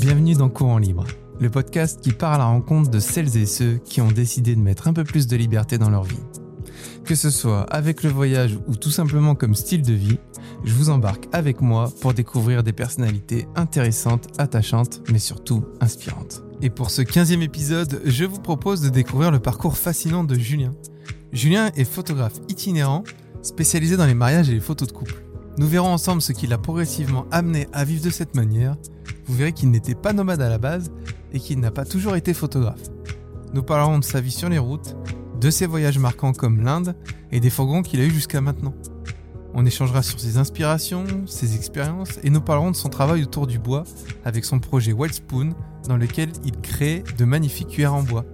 Bienvenue dans Courant Libre, le podcast qui part à la rencontre de celles et ceux qui ont décidé de mettre un peu plus de liberté dans leur vie. Que ce soit avec le voyage ou tout simplement comme style de vie, je vous embarque avec moi pour découvrir des personnalités intéressantes, attachantes, mais surtout inspirantes. Et pour ce 15e épisode, je vous propose de découvrir le parcours fascinant de Julien. Julien est photographe itinérant, spécialisé dans les mariages et les photos de couple. Nous verrons ensemble ce qui l'a progressivement amené à vivre de cette manière. Vous verrez qu'il n'était pas nomade à la base et qu'il n'a pas toujours été photographe. Nous parlerons de sa vie sur les routes, de ses voyages marquants comme l'Inde et des fourgons qu'il a eu jusqu'à maintenant. On échangera sur ses inspirations, ses expériences et nous parlerons de son travail autour du bois avec son projet Wild Spoon dans lequel il crée de magnifiques cuillères en bois.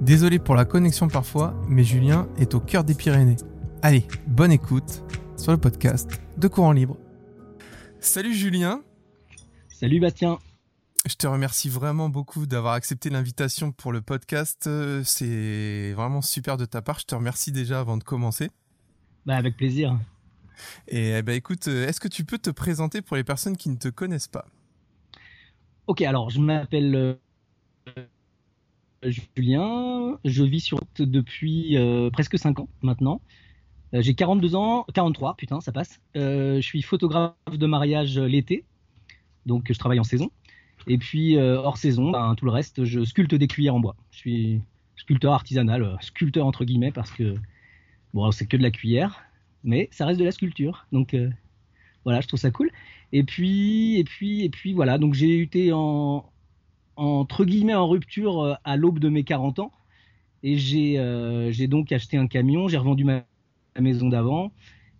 Désolé pour la connexion parfois, mais Julien est au cœur des Pyrénées. Allez, bonne écoute sur le podcast de Courant Libre. Salut Julien. Salut Bastien. Je te remercie vraiment beaucoup d'avoir accepté l'invitation pour le podcast. C'est vraiment super de ta part. Je te remercie déjà avant de commencer. Bah avec plaisir. Et ben, écoute, est-ce que tu peux te présenter pour les personnes qui ne te connaissent pas? Ok, alors je m'appelle euh, Julien, je vis sur depuis euh, presque 5 ans maintenant. Euh, j'ai 42 ans, 43, putain, ça passe. je suis photographe de mariage l'été, donc je travaille en saison. Et puis hors saison, ben, tout le reste, je sculpte des cuillères en bois. Je suis sculpteur artisanal, sculpteur entre guillemets, parce que bon, c'est que de la cuillère, mais ça reste de la sculpture. Donc voilà, je trouve ça cool. Et puis, et puis, et puis voilà. Donc j'ai été en entre guillemets en rupture euh, à l'aube de mes 40 ans. Et j'ai euh, j'ai donc acheté un camion, j'ai revendu ma, maison d'avant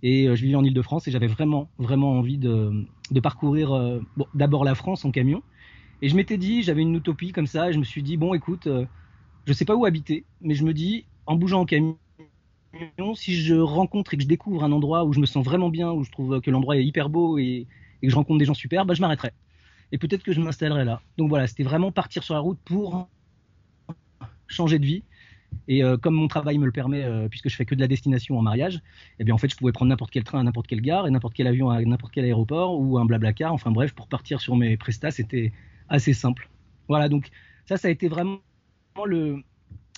et euh, je vivais en Ile-de-France et j'avais vraiment, vraiment envie de, parcourir bon, d'abord la France en camion. Et je m'étais dit, j'avais une utopie comme ça, et je me suis dit, bon, écoute, je sais pas où habiter, mais je me dis, en bougeant en camion, si je rencontre et que je découvre un endroit où je me sens vraiment bien, où je trouve que l'endroit est hyper beau et, que je rencontre des gens super, bah, je m'arrêterai. Et peut-être que je m'installerai là. Donc voilà, c'était vraiment partir sur la route pour changer de vie. Et euh, comme mon travail me le permet, euh, puisque je fais que de la destination en mariage, eh bien en fait je pouvais prendre n'importe quel train à n'importe quelle gare et n'importe quel avion à n'importe quel aéroport ou un blablacar. Enfin bref, pour partir sur mes prestats, c'était assez simple. Voilà, donc ça, ça a été vraiment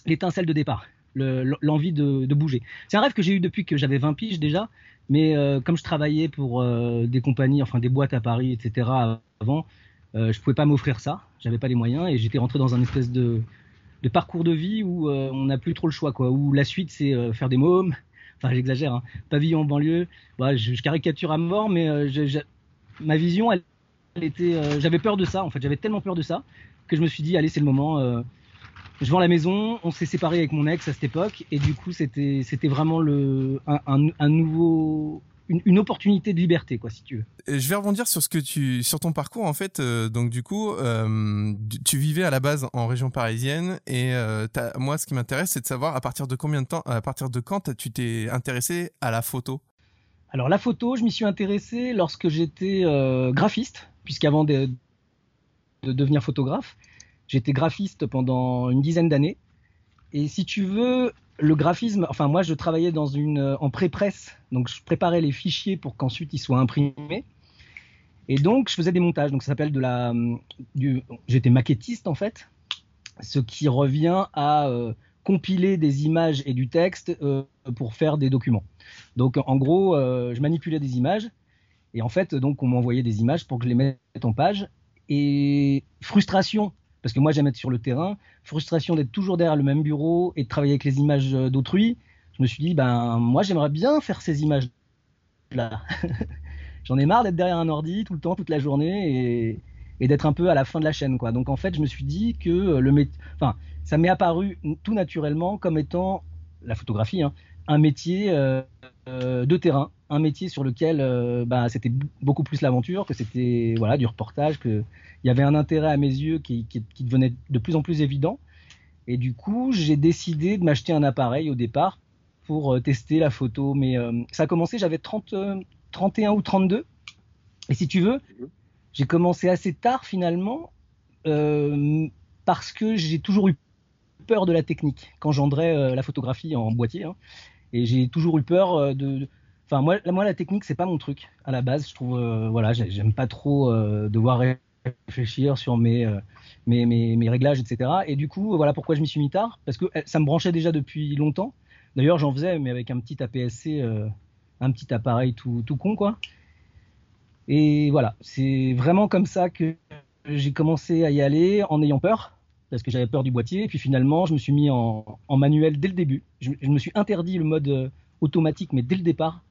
l'étincelle de départ l'envie de, bouger. C'est un rêve que j'ai eu depuis que j'avais 20 piges déjà, mais euh, comme je travaillais pour euh, des compagnies, enfin des boîtes à Paris, etc. avant, euh, je pouvais pas m'offrir ça, j'avais pas les moyens et j'étais rentré dans un espèce de, parcours de vie où on n'a plus trop le choix, quoi. Où la suite c'est faire des mômes, enfin j'exagère, hein, pavillon banlieue. Je, caricature à mort, mais ma vision, elle, était, j'avais peur de ça. En fait, j'avais tellement peur de ça que je me suis dit, allez, c'est le moment je vends la maison, on s'est séparé avec mon ex à cette époque, et du coup c'était c'était vraiment le un, un, nouveau une, opportunité de liberté, quoi, si tu veux. Je vais rebondir sur ce que tu, sur ton parcours en fait. Euh, donc du coup, euh, tu vivais à la base en région parisienne et euh, moi, ce qui m'intéresse, c'est de savoir à partir de combien de temps, à partir de quand tu t'es intéressé à la photo? Alors la photo, je m'y suis intéressé lorsque j'étais graphiste, puisqu'avant de, de devenir photographe, J'étais graphiste pendant une dizaine d'années. Et si tu veux, le graphisme, enfin moi je travaillais dans une euh, en pré-presse, donc je préparais les fichiers pour qu'ensuite ils soient imprimés. Et donc je faisais des montages, donc ça s'appelle de la du j'étais maquettiste en fait, ce qui revient à euh, compiler des images et du texte euh, pour faire des documents. Donc en gros, je manipulais des images et en fait donc on m'envoyait des images pour que je les mette en page et frustration parce que moi j'aime être sur le terrain. Frustration d'être toujours derrière le même bureau et de travailler avec les images euh, d'autrui. Je me suis dit, ben moi j'aimerais bien faire ces images là. J'en ai marre d'être derrière un ordi tout le temps, toute la journée et, d'être un peu à la fin de la chaîne quoi. Donc en fait je me suis dit que le métier, enfin ça m'est apparu tout naturellement comme étant la photographie, hein, un métier euh, de terrain, un métier sur lequel bah, c'était beaucoup plus l'aventure, que c'était voilà du reportage, que il y avait un intérêt à mes yeux qui, devenait de plus en plus évident. Et du coup, j'ai décidé de m'acheter un appareil au départ pour euh, tester la photo. Mais euh, ça a commencé, j'avais 30, 31 euh, ou 32. Et si tu veux, j'ai commencé assez tard finalement parce que j'ai toujours eu peur de la technique qu'engendrait la photographie en boîtier. Hein. Et j'ai toujours eu peur de. Enfin, moi, moi, la technique, c'est pas mon truc à la base. Je trouve, voilà, j'aime pas trop devoir réfléchir sur mes, mes, mes, mes, réglages, etc. Et du coup, voilà pourquoi je m'y suis mis tard, parce que ça me branchait déjà depuis longtemps. D'ailleurs, j'en faisais, mais avec un petit APS-C, un petit appareil tout, tout con, quoi. Et voilà, c'est vraiment comme ça que j'ai commencé à y aller en ayant peur, parce que j'avais peur du boîtier. Et puis finalement, je me suis mis en, manuel dès le début. Je, me suis interdit le mode euh, automatique, mais dès le départ,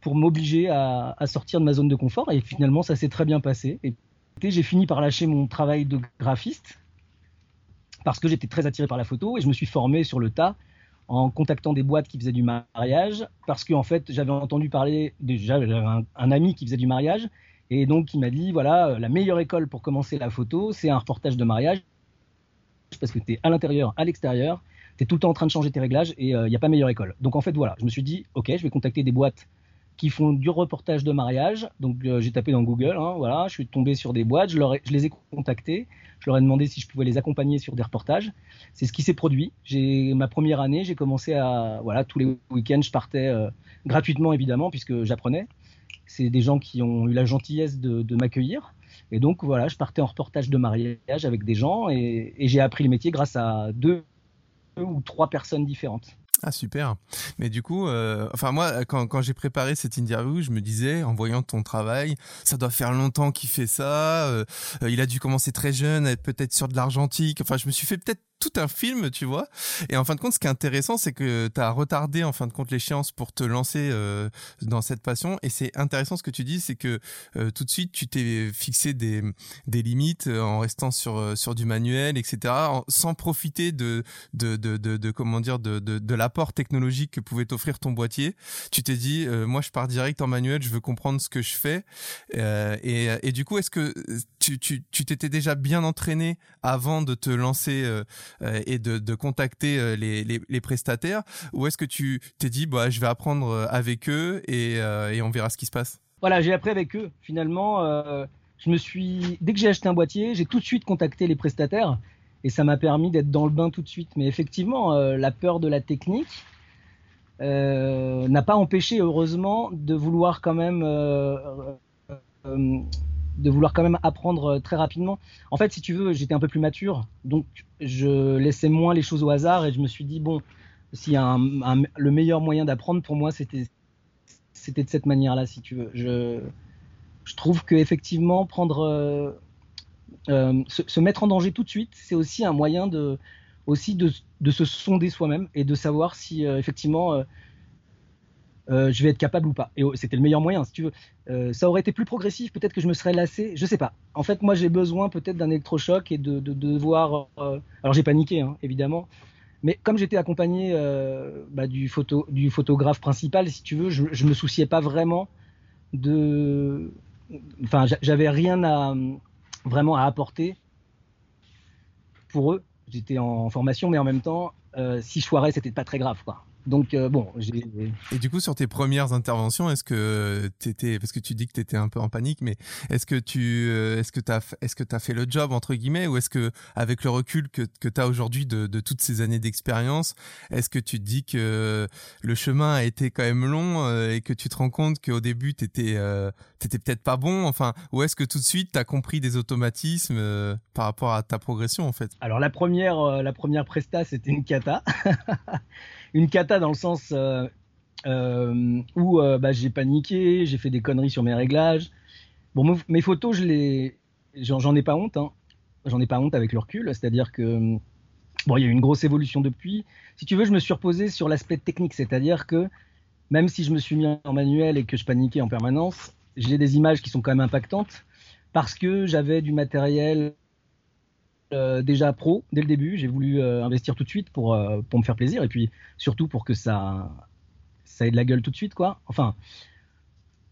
pour m'obliger à, sortir de ma zone de confort. Et finalement, ça s'est très bien passé. Et j'ai fini par lâcher mon travail de graphiste, parce que j'étais très attiré par la photo, et je me suis formé sur le tas en contactant des boîtes qui faisaient du mariage, parce qu'en fait, j'avais entendu parler, déjà, j'avais un, ami qui faisait du mariage, et donc il m'a dit, voilà, euh, la meilleure école pour commencer la photo, c'est un reportage de mariage, parce que tu es à l'intérieur, à l'extérieur, tu es tout le temps en train de changer tes réglages, et il euh, n'y a pas meilleure école. Donc en fait, voilà, je me suis dit, ok, je vais contacter des boîtes qui font du reportage de mariage. Donc euh, j'ai tapé dans Google, hein, voilà, je suis tombé sur des boîtes, je, les ai contactés, je leur ai demandé si je pouvais les accompagner sur des reportages. C'est ce qui s'est produit. Ma première année, j'ai commencé à voilà tous les week-ends, je partais euh, gratuitement évidemment puisque j'apprenais. C'est des gens qui ont eu la gentillesse de, m'accueillir. Et donc voilà, je partais en reportage de mariage avec des gens et, j'ai appris le métier grâce à deux ou trois personnes différentes. Ah super. Mais du coup, euh, enfin moi, quand, quand j'ai préparé cette interview, je me disais, en voyant ton travail, ça doit faire longtemps qu'il fait ça. Euh, il a dû commencer très jeune, peut-être sur de l'argentique. Enfin, je me suis fait peut-être tout un film, tu vois. Et en fin de compte, ce qui est intéressant, c'est que tu as retardé en fin de compte l'échéance pour te lancer euh, dans cette passion. Et c'est intéressant ce que tu dis, c'est que euh, tout de suite, tu t'es fixé des, des limites euh, en restant sur sur du manuel, etc., sans profiter de de, de, de, de comment dire de, de, de technologique que pouvait t'offrir ton boîtier. Tu t'es dit, moi, je pars direct en manuel, je veux comprendre ce que je fais. et, et du coup, est-ce que tu tu t'étais déjà bien entraîné avant de te lancer euh, et de, contacter euh, les, prestataires? Ou est-ce que tu t'es dit, bah, je vais apprendre euh, avec eux et, on verra ce qui se passe? Voilà, j'ai appris avec eux. Finalement, je me suis, dès que j'ai acheté un boîtier, j'ai tout de suite contacté les prestataires et ça m'a permis d'être dans le bain tout de suite. Mais effectivement, la peur de la technique n'a pas empêché, heureusement, de vouloir quand même de vouloir quand même apprendre euh, très rapidement. En fait, si tu veux, j'étais un peu plus mature, donc je laissais moins les choses au hasard et je me suis dit bon, un, le meilleur moyen d'apprendre pour moi, c'était c'était de cette manière-là, si tu veux. Je, je trouve que effectivement prendre euh, euh, se, mettre en danger tout de suite, c'est aussi un moyen de aussi de, se sonder soi-même et de savoir si effectivement euh, je vais être capable ou pas. Et c'était le meilleur moyen, si tu veux. Euh, ça aurait été plus progressif, peut-être que je me serais lassé, je sais pas. En fait, moi, j'ai besoin peut-être d'un électrochoc et de, de, voir. Euh, alors, j'ai paniqué, hein, évidemment. Mais comme j'étais accompagné bah, du, photo, du photographe principal, si tu veux, je, je me souciais pas vraiment de. Enfin, j'avais rien à vraiment à apporter pour eux. J'étais en formation, mais en même temps, si je foirais, c'était pas très grave, quoi. Donc euh, bon, j'ai. Et du coup, sur tes premières interventions, est-ce que t'étais, parce que tu dis que t'étais un peu en panique, mais est-ce que tu, euh, est-ce que t'as, est-ce que t'as fait le job entre guillemets, ou est-ce que avec le recul que que t'as aujourd'hui de, de toutes ces années d'expérience, est-ce que tu te dis que le chemin a été quand même long euh, et que tu te rends compte qu'au début t'étais, t'étais peut-être pas bon, enfin, ou est-ce que tout de suite t'as compris des automatismes par rapport à ta progression en fait? Alors la première, la première presta, c'était une cata. une cata dans le sens euh, euh, où euh, bah, j'ai paniqué, j'ai fait des conneries sur mes réglages. Bon, mes photos, je les, j'en ai pas honte. Hein. J'en ai pas honte avec le recul. C'est-à-dire que bon, il y a eu une grosse évolution depuis. Si tu veux, je me suis reposé sur l'aspect technique, c'est-à-dire que même si je me suis mis en manuel et que je paniquais en permanence, j'ai des images qui sont quand même impactantes parce que j'avais du matériel euh, déjà pro dès le début. J'ai voulu euh, investir tout de suite pour, euh, pour me faire plaisir et puis surtout pour que ça, ça ait de la gueule tout de suite. quoi. Enfin,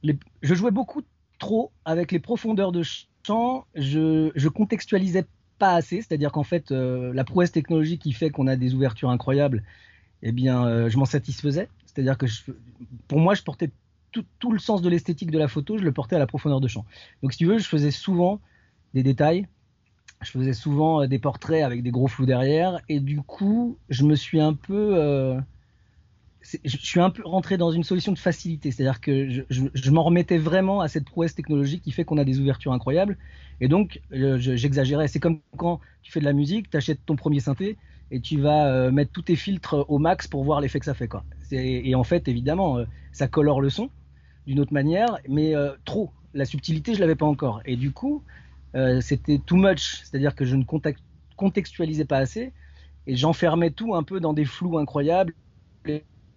je jouais beaucoup trop avec les profondeurs de champ. Je, je contextualisais pas assez, c'est-à-dire qu'en fait, la prouesse technologique qui fait qu'on a des ouvertures incroyables, eh bien, je m'en satisfaisais. C'est-à-dire que pour moi, je portais tout, tout le sens de l'esthétique de la photo, je le portais à la profondeur de champ. Donc, si tu veux, je faisais souvent des détails je faisais souvent euh, des portraits avec des gros flous derrière et du coup je me suis un peu euh, je suis un peu rentré dans une solution de facilité, c'est-à-dire que je, m'en remettais vraiment à cette prouesse technologique qui fait qu'on a des ouvertures incroyables. Et donc, j'exagérais. C'est comme quand tu fais de la musique, tu achètes ton premier synthé et tu vas euh, mettre tous tes filtres au max pour voir l'effet que ça fait. Quoi. Et en fait, évidemment, euh, ça colore le son d'une autre manière, mais euh, trop. La subtilité, je l'avais pas encore. Et du coup, c'était too much, c'est-à-dire que je ne contextualisais pas assez et j'enfermais tout un peu dans des flous incroyables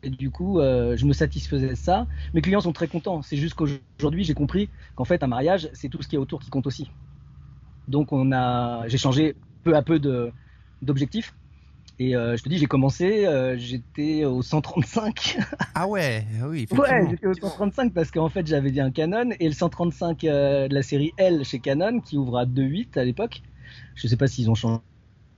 et du coup, euh, je me satisfaisais de ça. Mes clients sont très contents. C'est juste qu'aujourd'hui, j'ai compris qu'en fait, un mariage, c'est tout ce qui est autour qui compte aussi. Donc, on a, j'ai changé peu à peu d'objectifs. Et euh, je te dis, j'ai commencé, euh, j'étais au 135. ah ouais, oui. Ouais, j'étais au 135 parce qu'en fait, j'avais dit un Canon et le 135 de la série L chez Canon qui ouvre à 2.8 à l'époque. Je ne sais pas s'ils ont changé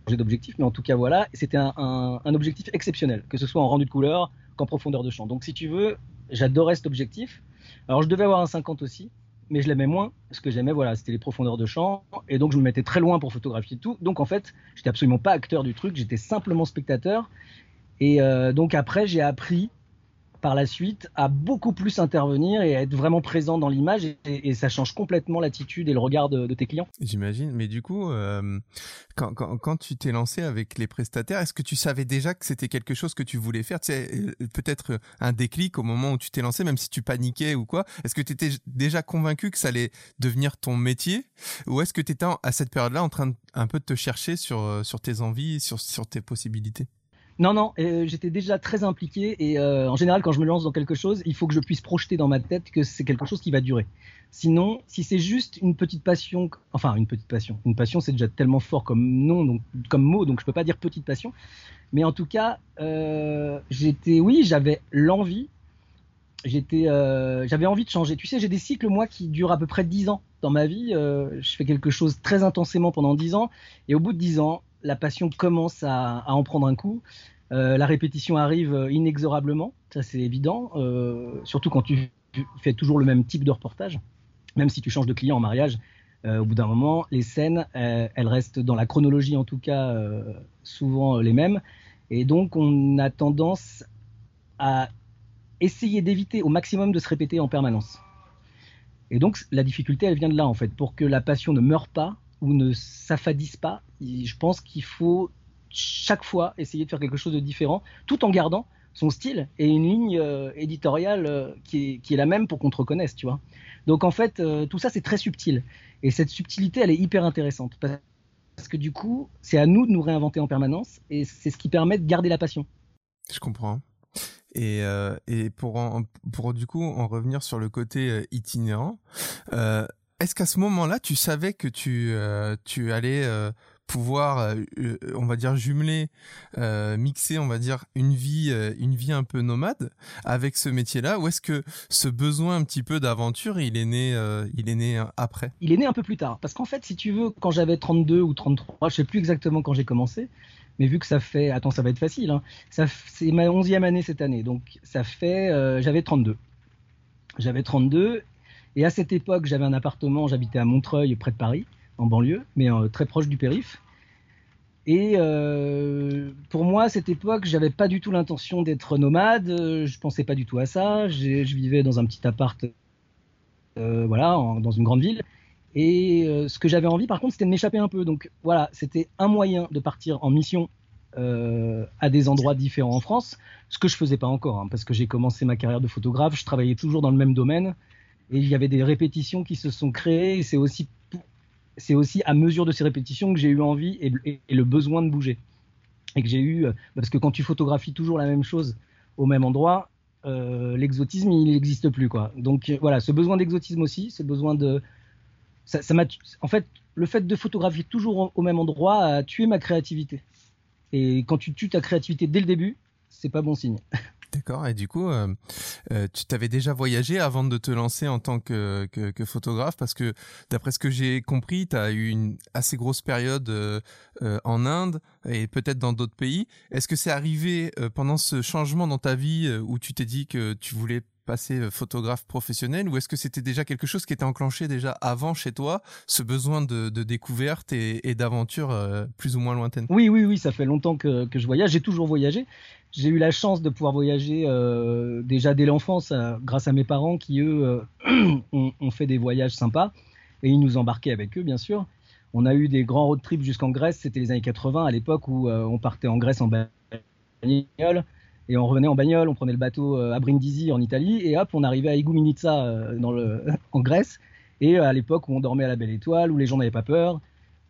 d'objectif, mais en tout cas voilà, c'était un, un, objectif exceptionnel, que ce soit en rendu de couleur, en profondeur de champ. Donc si tu veux, j'adorais cet objectif. Alors je devais avoir un 50 aussi, mais je l'aimais moins parce que j'aimais voilà, c'était les profondeurs de champ et donc je me mettais très loin pour photographier tout. Donc en fait, j'étais absolument pas acteur du truc, j'étais simplement spectateur. Et euh, donc après, j'ai appris par la suite à beaucoup plus intervenir et à être vraiment présent dans l'image et, ça change complètement l'attitude et le regard de, tes clients. J'imagine, mais du coup, euh, quand, tu t'es lancé avec les prestataires, est-ce que tu savais déjà que c'était quelque chose que tu voulais faire? Tu sais, euh, peut-être un déclic au moment où tu t'es lancé, même si tu paniquais ou quoi. Est-ce que tu étais déjà convaincu que ça allait devenir ton métier? Ou est-ce que tu étais à cette période-là en train de, un peu de te chercher sur, euh, sur tes envies, sur, sur tes possibilités? Non, non, euh, j'étais déjà très impliqué et euh, en général, quand je me lance dans quelque chose, il faut que je puisse projeter dans ma tête que c'est quelque chose qui va durer. Sinon, si c'est juste une petite passion, enfin une petite passion, une passion c'est déjà tellement fort comme nom, donc comme mot, donc je peux pas dire petite passion. Mais en tout cas, euh, j'étais, oui, j'avais l'envie, j'étais, j'avais envie de changer. Tu sais, j'ai des cycles moi qui durent à peu près 10 ans dans ma vie. je fais quelque chose très intensément pendant 10 ans et au bout de 10 ans, la passion commence à, en prendre un coup. Euh, la répétition arrive inexorablement, ça c'est évident, euh, surtout quand tu fais toujours le même type de reportage, même si tu changes de client en mariage. Euh, au bout d'un moment, les scènes, elles restent dans la chronologie en tout cas souvent les mêmes, et donc on a tendance à essayer d'éviter au maximum de se répéter en permanence. Et donc la difficulté, elle vient de là en fait, pour que la passion ne meure pas, ou ne s'affadissent pas. Je pense qu'il faut chaque fois essayer de faire quelque chose de différent, tout en gardant son style et une ligne euh, éditoriale euh, qui, est, la même pour qu'on te reconnaisse, tu vois. Donc en fait, euh, tout ça c'est très subtil et cette subtilité elle est hyper intéressante parce que du coup c'est à nous de nous réinventer en permanence et c'est ce qui permet de garder la passion. Je comprends. Et, et pour, pour du coup en revenir sur le côté itinérant, est-ce qu'à ce moment-là, tu savais que tu, tu allais pouvoir, euh, on va dire, jumeler, mixer, on va dire, une vie, une vie un peu nomade avec ce métier-là Ou est-ce que ce besoin un petit peu d'aventure, il est né, il est né après? Il est né un peu plus tard. Parce qu'en fait, si tu veux, quand j'avais 32 ou 33, je sais plus exactement quand j'ai commencé, mais vu que ça fait, attends, ça va être facile, hein, c'est ma onzième année cette année, donc ça fait, j'avais 32. J'avais 32 et à cette époque, j'avais un appartement, j'habitais à Montreuil, près de Paris, en banlieue, mais euh, très proche du périph. Et euh, pour moi, à cette époque, j'avais pas du tout l'intention d'être nomade. Je pensais pas du tout à ça. Je vivais dans un petit appart, euh, voilà, dans une grande ville. Et ce que j'avais envie, par contre, c'était de m'échapper un peu. Donc voilà, c'était un moyen de partir en mission à des endroits différents en France, ce que je faisais pas encore, hein, parce que j'ai commencé ma carrière de photographe, je travaillais toujours dans le même domaine, et il y avait des répétitions qui se sont créées. C'est aussi, c'est aussi à mesure de ces répétitions que j'ai eu envie et, le besoin de bouger. Et que j'ai eu, euh, parce que quand tu photographies toujours la même chose au même endroit, euh, l'exotisme il n'existe plus quoi. Donc voilà, ce besoin d'exotisme aussi, ce besoin de, ça, ça en fait, le fait de photographier toujours au même endroit a tué ma créativité. Et quand tu tues ta créativité dès le début, c'est pas bon signe. D'accord. Et du coup, euh, euh, tu t'avais déjà voyagé avant de te lancer en tant que, photographe? Parce que d'après ce que j'ai compris, tu as eu une assez grosse période euh, en Inde et peut-être dans d'autres pays. Est-ce que c'est arrivé pendant ce changement dans ta vie où tu t'es dit que tu voulais passer photographe professionnel? Ou est-ce que c'était déjà quelque chose qui était enclenché déjà avant chez toi, ce besoin de, découverte et, d'aventure plus ou moins lointaine? Oui, oui, oui, ça fait longtemps que je voyage. J'ai toujours voyagé. J'ai eu la chance de pouvoir voyager euh, déjà dès l'enfance grâce à mes parents qui, eux, ont, fait des voyages sympas. Et ils nous embarquaient avec eux, bien sûr. On a eu des grands road trips jusqu'en Grèce, c'était les années 80 à l'époque où on partait en Grèce en bagnole. Et on revenait en bagnole, on prenait le bateau à Brindisi en Italie. Et hop, on arrivait à Igoumenitsa dans le, en Grèce. Et à l'époque où on dormait à la Belle Étoile, où les gens n'avaient pas peur,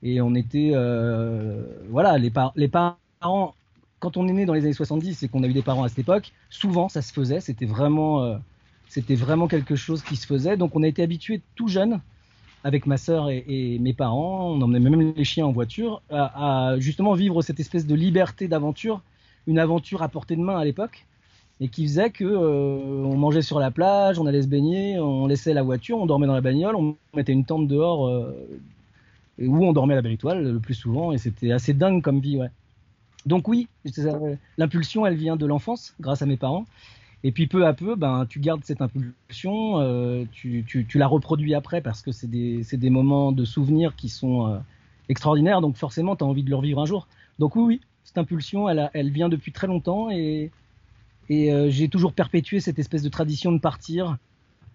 et on était, euh, voilà, les, les parents, quand on est né dans les années 70 et qu'on a eu des parents à cette époque, souvent ça se faisait, c'était vraiment, euh, vraiment quelque chose qui se faisait. Donc on a été habitué tout jeune, avec ma sœur et, mes parents, on emmenait même les chiens en voiture, à, justement vivre cette espèce de liberté d'aventure, une aventure à portée de main à l'époque et qui faisait que euh, on mangeait sur la plage, on allait se baigner, on laissait la voiture, on dormait dans la bagnole, on mettait une tente dehors où on dormait à la belle étoile le plus souvent et c'était assez dingue comme vie, ouais. Donc oui, l'impulsion, elle vient de l'enfance grâce à mes parents. Et puis peu à peu, ben, tu gardes cette impulsion, euh, tu, la reproduis après parce que c'est des, des, moments de souvenirs qui sont euh, extraordinaires, donc forcément, tu as envie de le revivre un jour. Donc oui, oui, cette impulsion, elle, elle vient depuis très longtemps et, et euh, j'ai toujours perpétué cette espèce de tradition de partir,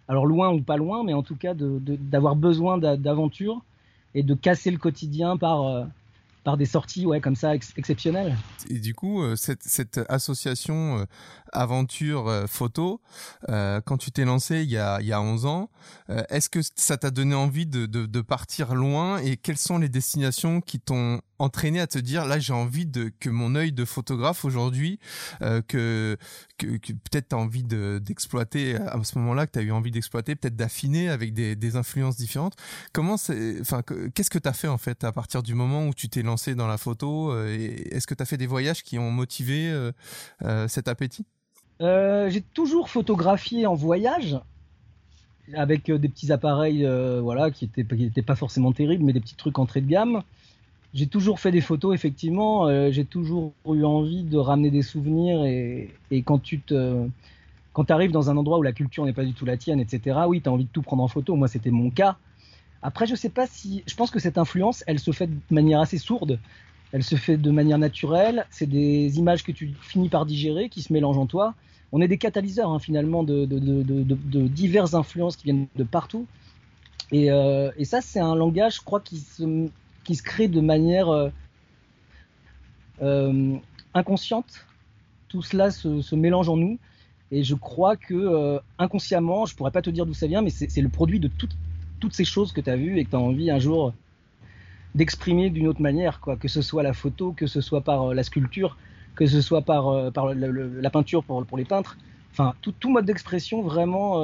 alors loin ou pas loin, mais en tout cas d'avoir besoin d'aventure et de casser le quotidien par, par des sorties ouais, comme ça exceptionnelles. Et du coup, euh, cette, cette association euh, aventure photo, quand tu t'es lancé il y a, il y a 11 ans, est-ce que ça t'a donné envie de, de, de, partir loin et quelles sont les destinations qui t'ont entraîné à te dire là j'ai envie de que mon œil de photographe aujourd'hui euh, que, que, peut-être tu as envie d'exploiter à ce moment-là que tu as eu envie d'exploiter peut-être d'affiner avec des, des, influences différentes. Comment c'est enfin qu'est-ce que tu as fait en fait à partir du moment où tu t'es lancé dans la photo euh, est-ce que tu as fait des voyages qui ont motivé euh, cet appétit? J'ai toujours photographié en voyage avec des petits appareils voilà qui étaient qui étaient pas forcément terribles mais des petits trucs entrée de gamme j'ai toujours fait des photos, effectivement. Euh, j'ai toujours eu envie de ramener des souvenirs. Et, quand tu arrives dans un endroit où la culture n'est pas du tout la tienne, etc., oui, tu as envie de tout prendre en photo. Moi, c'était mon cas. Après, je sais pas si. Je pense que cette influence, elle se fait de manière assez sourde. Elle se fait de manière naturelle. C'est des images que tu finis par digérer, qui se mélangent en toi. On est des catalyseurs, hein, finalement, de, diverses influences qui viennent de partout. Euh, et ça, c'est un langage, je crois, qui se qui se crée de manière euh, euh, inconsciente. Tout cela se, mélange en nous. Et je crois que euh, inconsciemment, je pourrais pas te dire d'où ça vient, mais c'est le produit de toutes ces choses que tu as vues et que tu as envie un jour d'exprimer d'une autre manière, quoi. Que ce soit la photo, que ce soit par la sculpture, que ce soit par, la peinture pour, les peintres. Enfin, tout mode d'expression vraiment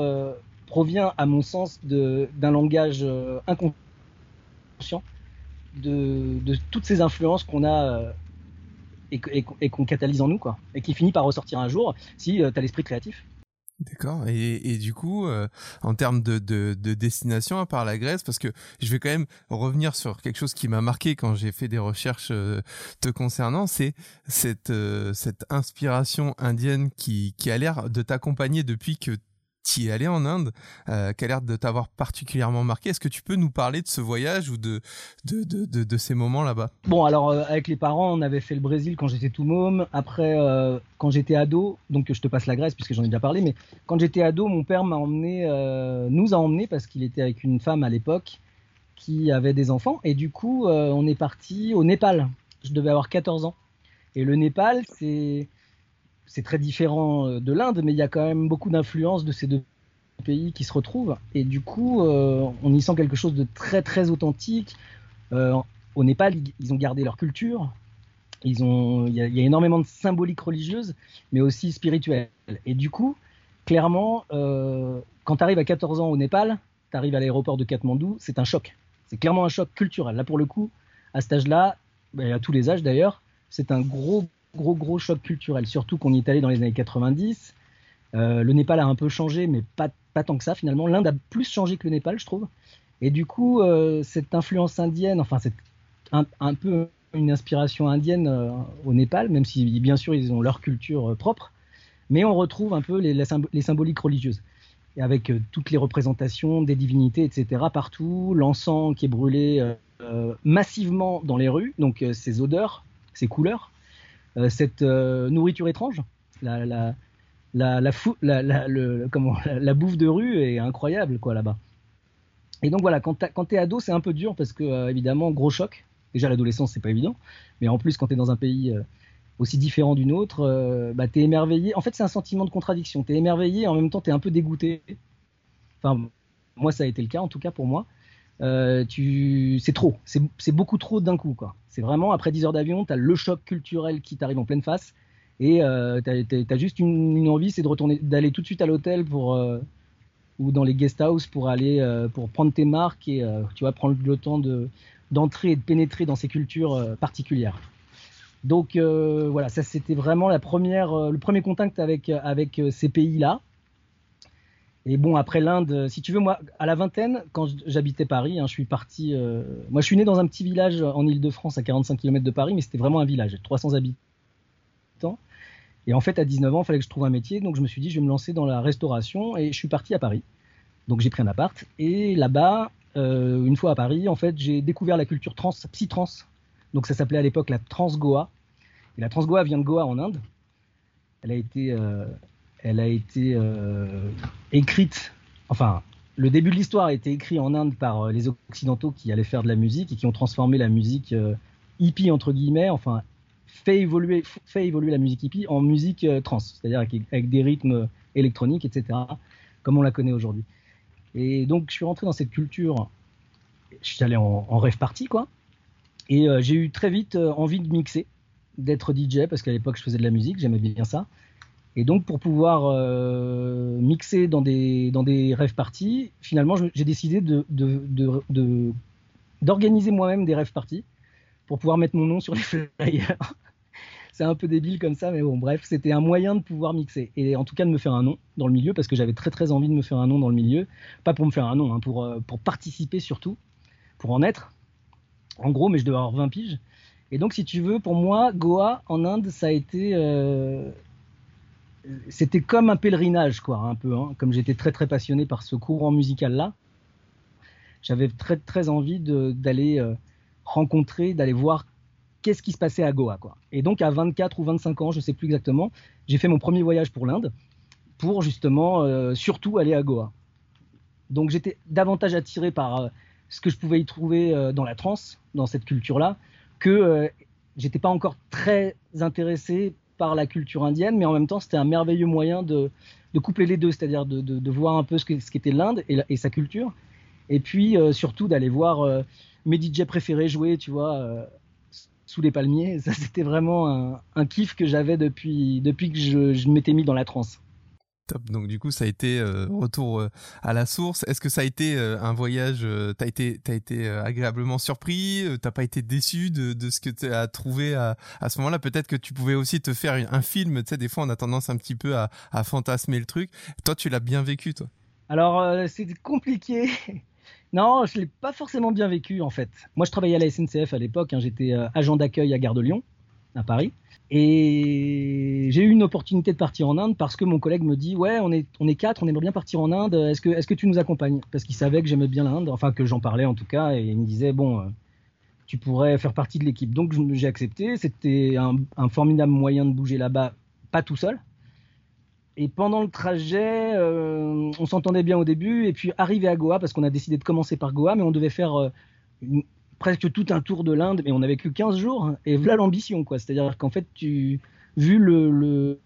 provient, à mon sens, d'un langage inconscient de, toutes ces influences qu'on a euh, et, qu'on catalyse en nous, quoi, et qui finit par ressortir un jour si euh, tu as l'esprit créatif. D'accord. Et, du coup, euh, en termes de, destination, à part la Grèce, parce que je vais quand même revenir sur quelque chose qui m'a marqué quand j'ai fait des recherches te concernant, c'est cette, cette inspiration indienne qui, qui a l'air de t'accompagner depuis que tu es allé en Inde, euh, qui a l'air de t'avoir particulièrement marqué. Est-ce que tu peux nous parler de ce voyage ou de, de, de, de, ces moments là-bas? Bon, alors euh, avec les parents, on avait fait le Brésil quand j'étais tout môme. Après, euh, quand j'étais ado, donc je te passe la Grèce puisque j'en ai déjà parlé, mais quand j'étais ado, mon père m'a emmené, euh, nous a emmené parce qu'il était avec une femme à l'époque qui avait des enfants. Et du coup, on est parti au Népal. Je devais avoir 14 ans. Et le Népal, c'est c'est très différent euh, de l'Inde, mais il y a quand même beaucoup d'influences de ces deux pays qui se retrouvent. Et du coup, euh, on y sent quelque chose de très très authentique. Euh, au Népal, ils ont gardé leur culture. Ils ont, il y, a, énormément de symboliques religieuses, mais aussi spirituelles. Et du coup, clairement, quand tu arrives à 14 ans au Népal, tu arrives à l'aéroport de Katmandou, c'est un choc. C'est clairement un choc culturel. Là, pour le coup, à cet âge-là, à tous les âges d'ailleurs, c'est un gros gros gros choc culturel, surtout qu'on y est allé dans les années 90. Euh, le Népal a un peu changé, mais pas, pas tant que ça finalement. L'Inde a plus changé que le Népal, je trouve. Et du coup, euh, cette influence indienne, enfin, c'est un, peu une inspiration indienne euh, au Népal, même si bien sûr ils ont leur culture propre, mais on retrouve un peu les, les, symboliques religieuses. Et avec toutes les représentations des divinités, etc., partout, l'encens qui est brûlé massivement dans les rues, donc ces odeurs, ces couleurs, cette nourriture étrange, la, la, la, la, la, bouffe de rue est incroyable quoi là-bas. Et donc voilà, quand tu es ado, c'est un peu dur parce que évidemment, gros choc. Déjà l'adolescence, c'est pas évident, mais en plus quand tu es dans un pays aussi différent d'une autre, euh, bah, tu es émerveillé. En fait, c'est un sentiment de contradiction. Tu es émerveillé et en même temps, tu es un peu dégoûté. Enfin, moi, ça a été le cas, en tout cas pour moi. Euh, tu... C'est trop, c'est beaucoup trop d'un coup. C'est vraiment, après 10 heures d'avion, tu as le choc culturel qui t'arrive en pleine face. Et euh, tu as, juste une, envie, c'est de retourner, d'aller tout de suite à l'hôtel pour ou dans les guest house pour aller pour prendre tes marques et tu vas prendre le temps de d'entrer et de pénétrer dans ces cultures particulières. Donc euh, voilà, ça c'était vraiment la première, euh, le premier contact avec, avec euh, ces pays-là. Et bon, après l'Inde, si tu veux, moi, à la vingtaine, quand j'habitais Paris, hein, je suis parti. moi, je suis né dans un petit village en Ile-de-France, à 45 km de Paris, mais c'était vraiment un village, 300 habitants. Et en fait, à 19 ans, il fallait que je trouve un métier, donc je me suis dit, je vais me lancer dans la restauration, et je suis parti à Paris. Donc j'ai pris un appart, et là-bas, une fois à Paris, en fait, j'ai découvert la culture trans, psy-trans, donc ça s'appelait à l'époque la Transgoa. Et la Transgoa vient de Goa en Inde. Elle a été, euh, elle a été euh, écrite, enfin, le début de l'histoire a été écrit en Inde par euh, les Occidentaux qui allaient faire de la musique et qui ont transformé la musique hippie, entre guillemets, enfin, fait évoluer, fait évoluer la musique hippie en musique trans, c'est-à-dire avec, des rythmes électroniques, etc., comme on la connaît aujourd'hui. Et donc, je suis rentré dans cette culture, je suis allé en, en rêve party, quoi. Et euh, j'ai eu très vite euh, envie de mixer, d'être DJ, parce qu'à l'époque je faisais de la musique, j'aimais bien ça. Et donc pour pouvoir euh, mixer dans des, dans des rêves parties, finalement j'ai décidé d'organiser moi-même des rêves parties pour pouvoir mettre mon nom sur les flyers. c'est un peu débile comme ça, mais bon, bref, c'était un moyen de pouvoir mixer. Et en tout cas de me faire un nom dans le milieu, parce que j'avais très très envie de me faire un nom dans le milieu. Pas pour me faire un nom, hein, pour, pour participer surtout, pour en être, en gros, mais je devais avoir 20 piges. Et donc, si tu veux, pour moi, Goa en Inde, ça a été. Euh, c'était comme un pèlerinage, quoi, un peu. Hein. Comme j'étais très, très passionné par ce courant musical-là, j'avais très, très envie d'aller euh, rencontrer, d'aller voir qu'est-ce qui se passait à Goa, quoi. Et donc, à 24 ou 25 ans, je sais plus exactement, j'ai fait mon premier voyage pour l'Inde pour justement euh, surtout aller à Goa. Donc, j'étais davantage attiré par ce que je pouvais y trouver euh, dans la trance, dans cette culture-là, que euh, j'étais pas encore très intéressé par la culture indienne, mais en même temps, c'était un merveilleux moyen de, coupler les deux, c'est-à-dire de, voir un peu ce qu'était l'Inde et, sa culture, et puis euh, surtout d'aller voir mes DJ préférés jouer, tu vois, sous les palmiers. Ça, c'était vraiment un, kiff que j'avais depuis, depuis que je, je m'étais mis dans la Donc du coup, ça a été euh, retour euh, à la source. Est-ce que ça a été euh, un voyage T'as été, as été agréablement surpris T'as pas été déçu de, de ce que tu as trouvé à, à ce moment-là? Peut-être que tu pouvais aussi te faire un film. Tu sais, des fois, on a tendance un petit peu à, à fantasmer le truc. Toi, tu l'as bien vécu, toi? Alors, c'est compliqué. non, je l'ai pas forcément bien vécu en fait. Moi, je travaillais à la SNCF à l'époque. Hein. J'étais agent d'accueil à Gare de Lyon, à Paris. Et j'ai eu une opportunité de partir en Inde parce que mon collègue me dit ouais on est on est quatre on aimerait bien partir en Inde. Est-ce que est-ce que tu nous accompagnes? Parce qu'il savait que j'aimais bien l'Inde enfin que j'en parlais en tout cas et il me disait bon euh, tu pourrais faire partie de l'équipe. Donc j'ai accepté. C'était un, formidable moyen de bouger là-bas pas tout seul. Et pendant le trajet euh, on s'entendait bien au début. Et puis arrivé à Goa parce qu'on a décidé de commencer par Goa mais on devait faire euh, une, presque tout un tour de l'Inde, mais on n'avait que 15 jours, et voilà l'ambition, quoi. C'est-à-dire qu'en fait, tu, vu le,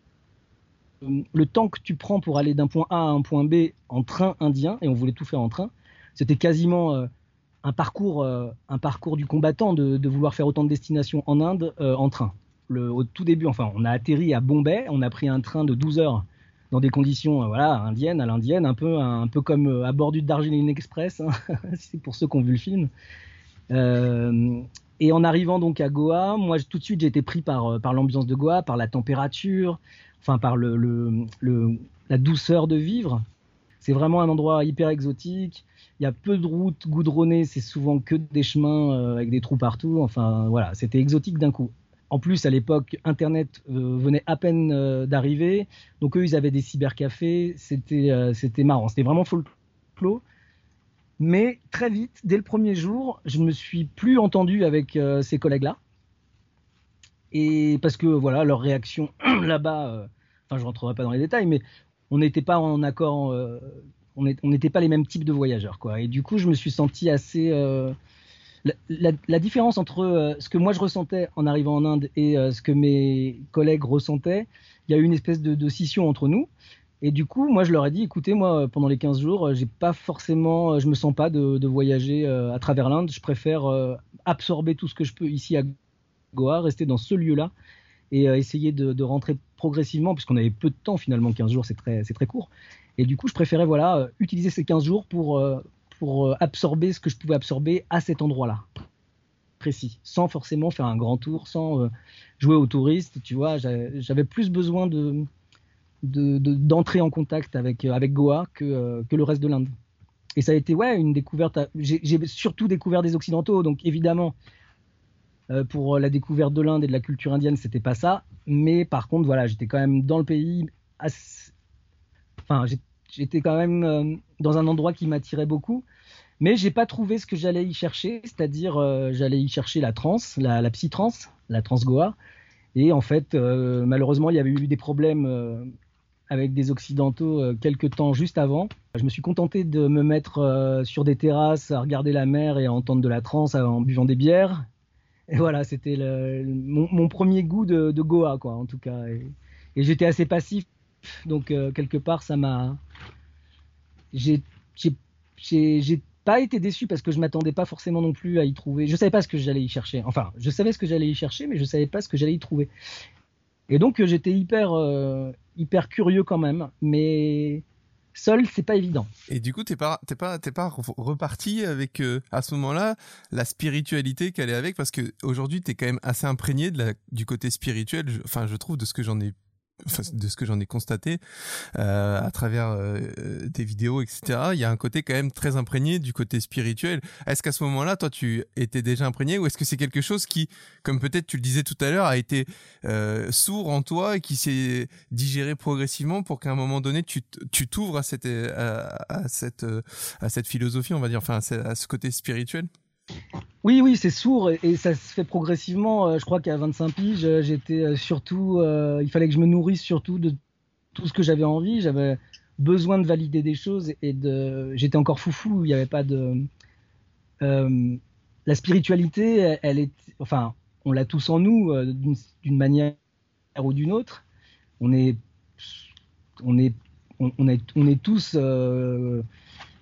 le, temps que tu prends pour aller d'un point A à un point B en train indien, et on voulait tout faire en train, c'était quasiment euh, un, parcours, euh, un parcours du combattant de, de, vouloir faire autant de destinations en Inde euh, en train. Le, au tout début, enfin, on a atterri à Bombay, on a pris un train de 12 heures dans des conditions voilà indiennes à l'indienne un peu un, peu comme à bord du Darjeeling Express hein, c'est pour ceux qui ont vu le film et en arrivant donc à Goa, moi tout de suite j'ai été pris par, euh, par l'ambiance de Goa, par la température, enfin par le, la douceur de vivre. C'est vraiment un endroit hyper exotique. Il y a peu de routes goudronnées, c'est souvent que des chemins euh, avec des trous partout. Enfin voilà, c'était exotique d'un coup. En plus, à l'époque, Internet venait à peine d'arriver. Donc eux, ils avaient des cybercafés. C'était c'était marrant. C'était vraiment folklore. Mais très vite, dès le premier jour, je ne me suis plus entendu avec euh, ces collègues-là. et parce que voilà, leur réaction là-bas, enfin je rentrerai pas dans les détails, mais on n'était pas en accord, on n'était pas les mêmes types de voyageurs, quoi. Et du coup, je me suis senti assez la, différence entre euh, ce que moi je ressentais en arrivant en Inde et euh, ce que mes collègues ressentaient, il y a eu une espèce de, scission entre nous. Et du coup, moi, je leur ai dit, écoutez, moi, pendant les 15 jours, j'ai pas forcément, je me sens pas de, voyager euh, à travers l'Inde. Je préfère absorber tout ce que je peux ici à Goa, rester dans ce lieu-là et essayer de, rentrer progressivement, puisqu'on avait peu de temps finalement, 15 jours, c'est très, très court. Et du coup, je préférais voilà, utiliser ces 15 jours pour pour euh, absorber ce que je pouvais absorber à cet endroit-là précis, sans forcément faire un grand tour, sans euh, jouer aux touristes, tu vois. J'avais plus besoin de d'entrer en contact avec, euh, avec Goa que, que le reste de l'Inde. Et ça a été ouais, une découverte. J'ai surtout découvert des Occidentaux, donc évidemment, pour la découverte de l'Inde et de la culture indienne, c'était pas ça. Mais par contre, voilà, j'étais quand même dans le pays. Enfin, j'étais quand même dans un endroit qui m'attirait beaucoup. Mais j'ai pas trouvé ce que j'allais y chercher, c'est-à-dire euh, j'allais y chercher la trance, la, la psy-trance, la trance Goa. Et en fait, euh, malheureusement, il y avait eu des problèmes euh, avec des occidentaux quelques temps juste avant. Je me suis contenté de me mettre sur des terrasses à regarder la mer et à entendre de la trance en buvant des bières. Et voilà, c'était mon, premier goût de, Goa, quoi, en tout cas. Et, et j'étais assez passif, donc quelque part, ça m'a. J'ai pas été déçu parce que je m'attendais pas forcément non plus à y trouver. Je savais pas ce que j'allais y chercher. Enfin, je savais ce que j'allais y chercher, mais je savais pas ce que j'allais y trouver. Et donc euh, j'étais hyper euh, hyper curieux quand même, mais seul c'est pas évident. Et du coup t'es pas t'es pas t'es pas reparti avec euh, à ce moment-là la spiritualité qu'elle est avec? Parce que aujourd'hui t'es quand même assez imprégné de la, du côté spirituel. Enfin je trouve de ce que j'en ai de ce que j'en ai constaté euh, à travers euh, des vidéos, etc. Il y a un côté quand même très imprégné du côté spirituel. Est-ce qu'à ce moment-là, toi, tu étais déjà imprégné ou est-ce que c'est quelque chose qui, comme peut-être tu le disais tout à l'heure, a été euh, sourd en toi et qui s'est digéré progressivement pour qu'à un moment donné, tu t'ouvres à cette à, cette à cette philosophie, on va dire, enfin à ce côté spirituel? Oui, oui, c'est sourd et, ça se fait progressivement. Euh, je crois qu'à 25 piges, euh, j'étais euh, surtout, il fallait que je me nourrisse surtout de tout ce que j'avais envie. J'avais besoin de valider des choses et j'étais encore foufou. Il n'y avait pas de, la spiritualité, enfin, on l'a tous en nous d'une manière ou d'une autre. On est, on est, est, on est tous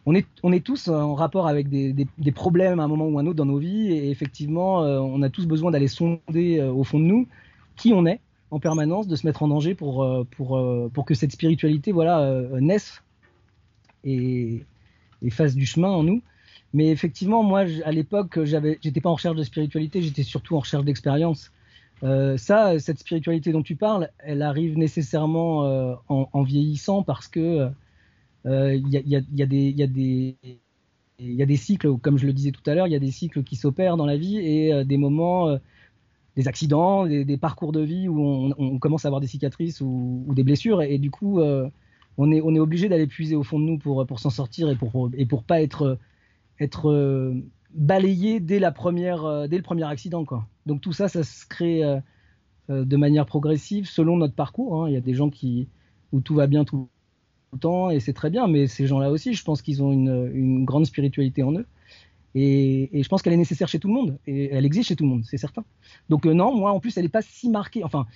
on est, tous en rapport avec des, problèmes à un moment ou un autre dans nos vies et effectivement, euh, on a tous besoin d'aller sonder euh, au fond de nous qui on est en permanence, de se mettre en danger pour, euh, que cette spiritualité voilà, naisse et, fasse du chemin en nous. Mais effectivement, moi, à l'époque, j'avais, j'étais pas en recherche de spiritualité, j'étais surtout en recherche d'expérience. ça, cette spiritualité dont tu parles, elle arrive nécessairement en, en, vieillissant parce que il y, a, des cycles, comme je le disais tout à l'heure, il y a des cycles qui s'opèrent dans la vie et euh, des moments, euh, des accidents, des, parcours de vie où on, commence à avoir des cicatrices ou, des blessures et, du coup euh, on est, obligé d'aller puiser au fond de nous pour, s'en sortir et pour, et pas être, balayé dès, le premier accident. Donc tout ça, ça se crée de manière progressive selon notre parcours. Hein. Il y a des gens où tout va bien, tout temps et c'est très bien, mais ces gens-là aussi, je pense qu'ils ont une, une, grande spiritualité en eux. Et, et je pense qu'elle est nécessaire chez tout le monde, et elle existe chez tout le monde, c'est certain. Donc euh, non, moi en plus, elle n'est pas si marquée, enfin,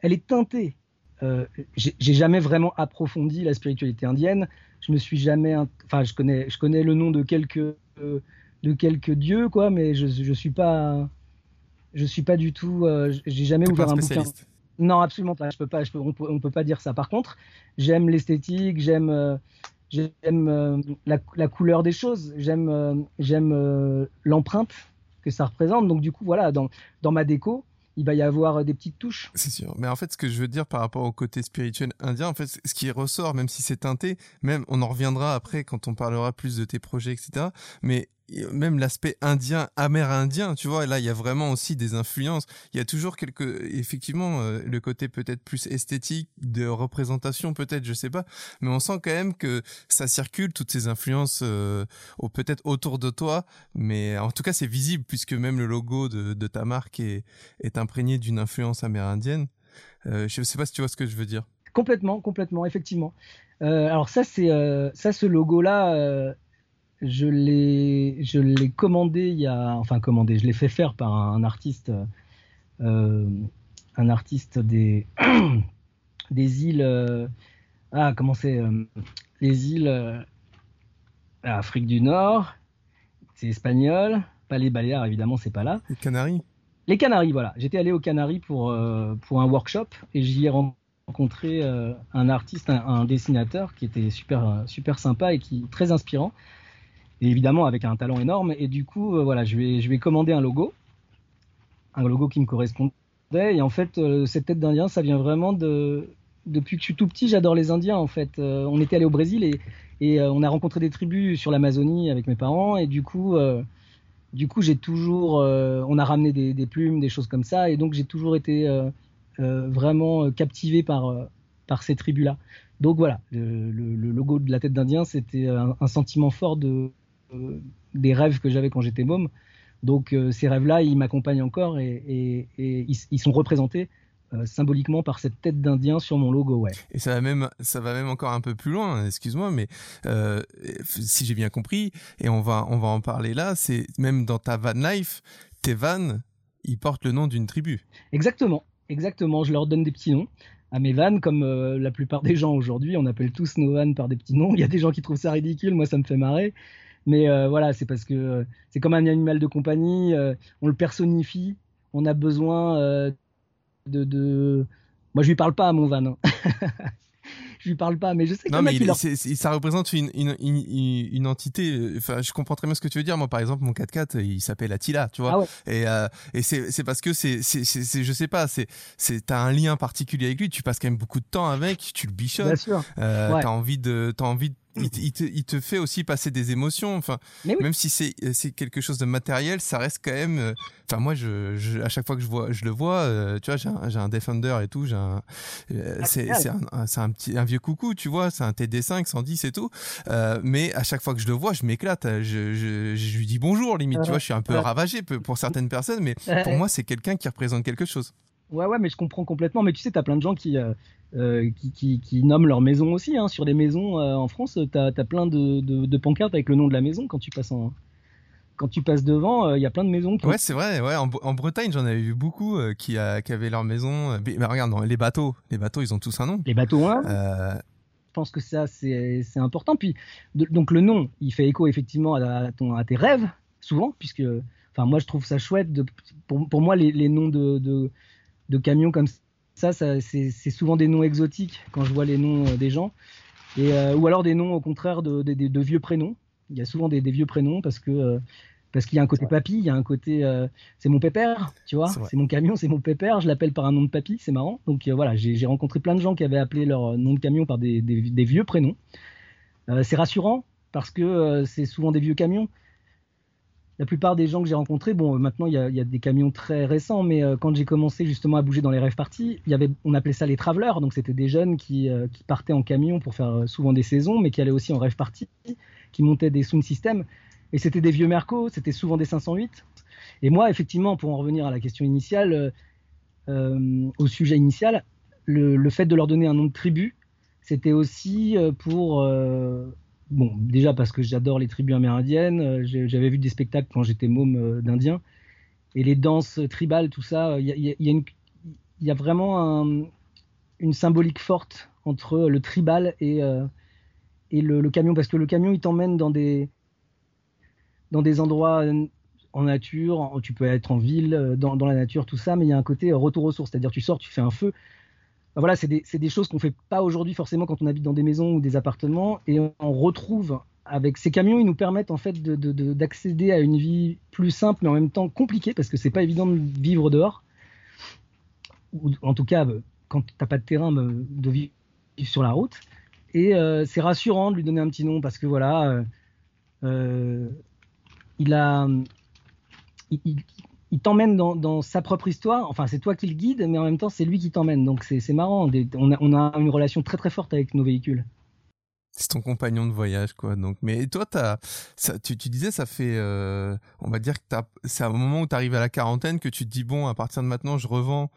elle est teintée. Euh, j'ai jamais vraiment approfondi la spiritualité indienne. Je me suis jamais, enfin, je connais, je connais le nom de quelques, euh, de quelques dieux, quoi, mais je, je suis pas, je suis pas du tout, j'ai jamais ouvert un bouquin. Non, absolument pas. Je peux pas. Je peux, on, peut, peut pas dire ça. Par contre, j'aime l'esthétique, j'aime, euh, euh, la, couleur des choses, j'aime, euh, l'empreinte que ça représente. Donc du coup, voilà, dans, dans ma déco, il va y avoir des petites touches. C'est sûr. Mais en fait, ce que je veux dire par rapport au côté spirituel indien, en fait, ce qui ressort, même si c'est teinté, même on en reviendra après quand on parlera plus de tes projets, etc. Mais même l'aspect indien, amérindien, tu vois, là il y a vraiment aussi des influences. Il y a toujours quelques, effectivement, euh, le côté peut-être plus esthétique de représentation, peut-être, je sais pas, mais on sent quand même que ça circule toutes ces influences, euh, peut-être autour de toi, mais en tout cas c'est visible puisque même le logo de, ta marque est, est imprégné d'une influence amérindienne. Euh, je sais pas si tu vois ce que je veux dire. Complètement, complètement, effectivement. Euh, alors ça, c'est ça, ce logo-là je l'ai je l'ai commandé il y a enfin commandé je l'ai fait faire par un, artiste euh, un artiste des des îles euh, ah comment c'est euh, les îles Afrique du Nord. C'est espagnol pas les Baléares évidemment c'est pas là. Les Canaries. Les Canaries voilà. J'étais allé aux Canaries pour pour un workshop et j'y ai rencontré un artiste un, un, dessinateur qui était super super sympa et qui très inspirant et évidemment avec un talent énorme. Et du coup, euh, voilà, je vais, je vais commander un logo, un logo qui me correspondait. Et en fait, euh, cette tête d'Indien, ça vient vraiment de. Depuis que je suis tout petit, j'adore les Indiens. En fait, euh, on était allé au Brésil et, et on a rencontré des tribus sur l'Amazonie avec mes parents. Et du coup, du coup, j'ai toujours, on a ramené des, plumes, des choses comme ça. Et donc, j'ai toujours été vraiment captivé par par ces tribus-là. Donc voilà, le, logo de la tête d'Indien, c'était un, sentiment fort de, des rêves que j'avais quand j'étais môme. Donc euh, ces rêves-là, ils m'accompagnent encore et, ils, sont représentés euh, symboliquement par cette tête d'Indien sur mon logo, ouais. Et ça va même, ça va même encore un peu plus loin. Excuse-moi, mais si j'ai bien compris, et on va, on va en parler là, c'est même dans ta van life, tes vannes, ils portent le nom d'une tribu. Exactement, exactement. Je leur donne des petits noms à mes vannes, comme la plupart des gens aujourd'hui, on appelle tous nos vannes par des petits noms. Il y a des gens qui trouvent ça ridicule, moi ça me fait marrer. Mais euh, voilà, c'est parce que euh, c'est comme un animal de compagnie, euh, on le personnifie, on a besoin de, de, Moi, je lui parle pas à mon van. Hein. je lui parle pas, mais je sais que non, mais ça représente une, une, une, une, entité. Enfin, je comprends très bien ce que tu veux dire. Moi, par exemple, mon 4x4, il s'appelle Attila, tu vois. Ah et euh, et c'est parce que c'est je sais pas, c'est t'as un lien particulier avec lui. Tu passes quand même beaucoup de temps avec, tu le bichonnes. Bien sûr. Euh, T'as envie de t'as envie de il, te, il, te, fait aussi passer des émotions. Enfin, même si c'est c'est quelque chose de matériel, ça reste quand même. Euh, enfin, moi, je, je, à chaque fois que je vois, je le vois, euh, tu vois, j'ai un, un, Defender et tout. J'ai un, euh, c'est c'est un, un petit un vieux coucou, tu vois, c'est un TD5 110 et tout. mais à chaque fois que je le vois, je m'éclate. Je, je, je, lui dis bonjour, limite. Tu vois, je suis un peu ravagé pour certaines personnes, mais pour moi, c'est quelqu'un qui représente quelque chose. Ouais, ouais, mais je comprends complètement. Mais tu sais, t'as plein de gens qui, euh, qui, qui, nomment leur maison aussi. Hein. Sur les maisons euh, en France, tu as, plein de, de, pancartes avec le nom de la maison quand tu passes en, quand tu passes devant, euh, il y a plein de maisons. Qui ouais, c'est vrai. Ouais, en, en Bretagne, j'en avais vu beaucoup qui, a, qui avaient leur maison. Mais, regarde, les bateaux, les bateaux, ils ont tous un nom. Les bateaux, hein. Je pense que ça, c'est important. Puis, donc le nom, il fait écho effectivement à, ton, à tes rêves, souvent, puisque, enfin, moi, je trouve ça chouette. De, pour, pour moi, les, les noms de, de, camions comme ça, c'est souvent des noms exotiques quand je vois les noms euh, des gens. Et, euh, ou alors des noms au contraire de, vieux prénoms. Il y a souvent des, vieux prénoms parce que euh, parce qu'il y a un côté papy, il y a un côté c'est mon pépère, tu vois, c'est mon camion, c'est mon pépère, je l'appelle par un nom de papy, c'est marrant. Donc voilà, j'ai rencontré plein de gens qui avaient appelé leur nom de camion par des, vieux prénoms. c'est rassurant parce que c'est souvent des vieux camions la plupart des gens que j'ai rencontrés, bon, maintenant il y, a, des camions très récents, mais euh, quand j'ai commencé justement à bouger dans les rêves parties, on appelait ça les travelers, donc c'était des jeunes qui, euh, partaient en camion pour faire euh, souvent des saisons, mais qui allaient aussi en rêve parties, qui montaient des sound systems, et c'était des vieux Merco, c'était souvent des 508. Et moi, effectivement, pour en revenir à la question initiale, au sujet initial, le, le, fait de leur donner un nom de tribu, c'était aussi pour bon, déjà parce que j'adore les tribus amérindiennes, euh, j'avais vu des spectacles quand j'étais môme euh, d'Indien, et les danses tribales, tout ça, il y a, vraiment une symbolique forte entre le tribal et, euh, le, camion, parce que le camion, il t'emmène dans des, dans des endroits en nature, tu peux être en ville, dans, dans, la nature, tout ça, mais il y a un côté retour aux sources, c'est-à-dire tu sors, tu fais un feu, voilà, c'est des, choses qu'on fait pas aujourd'hui forcément quand on habite dans des maisons ou des appartements, et on, retrouve avec ces camions, ils nous permettent en fait d'accéder à une vie plus simple, mais en même temps compliquée, parce que c'est pas évident de vivre dehors, ou en tout cas quand t'as pas de terrain, de vivre sur la route. Et euh, c'est rassurant de lui donner un petit nom parce que voilà, euh, euh, il a, t'emmène dans, sa propre histoire. Enfin, c'est toi qui le guide, mais en même temps, c'est lui qui t'emmène. Donc, c'est marrant. On a une relation très très forte avec nos véhicules. C'est ton compagnon de voyage, quoi. Donc, mais toi, as, ça, tu, tu, disais, ça fait, euh, on va dire que c'est un moment où tu arrives à la quarantaine que tu te dis bon, à partir de maintenant, je revends.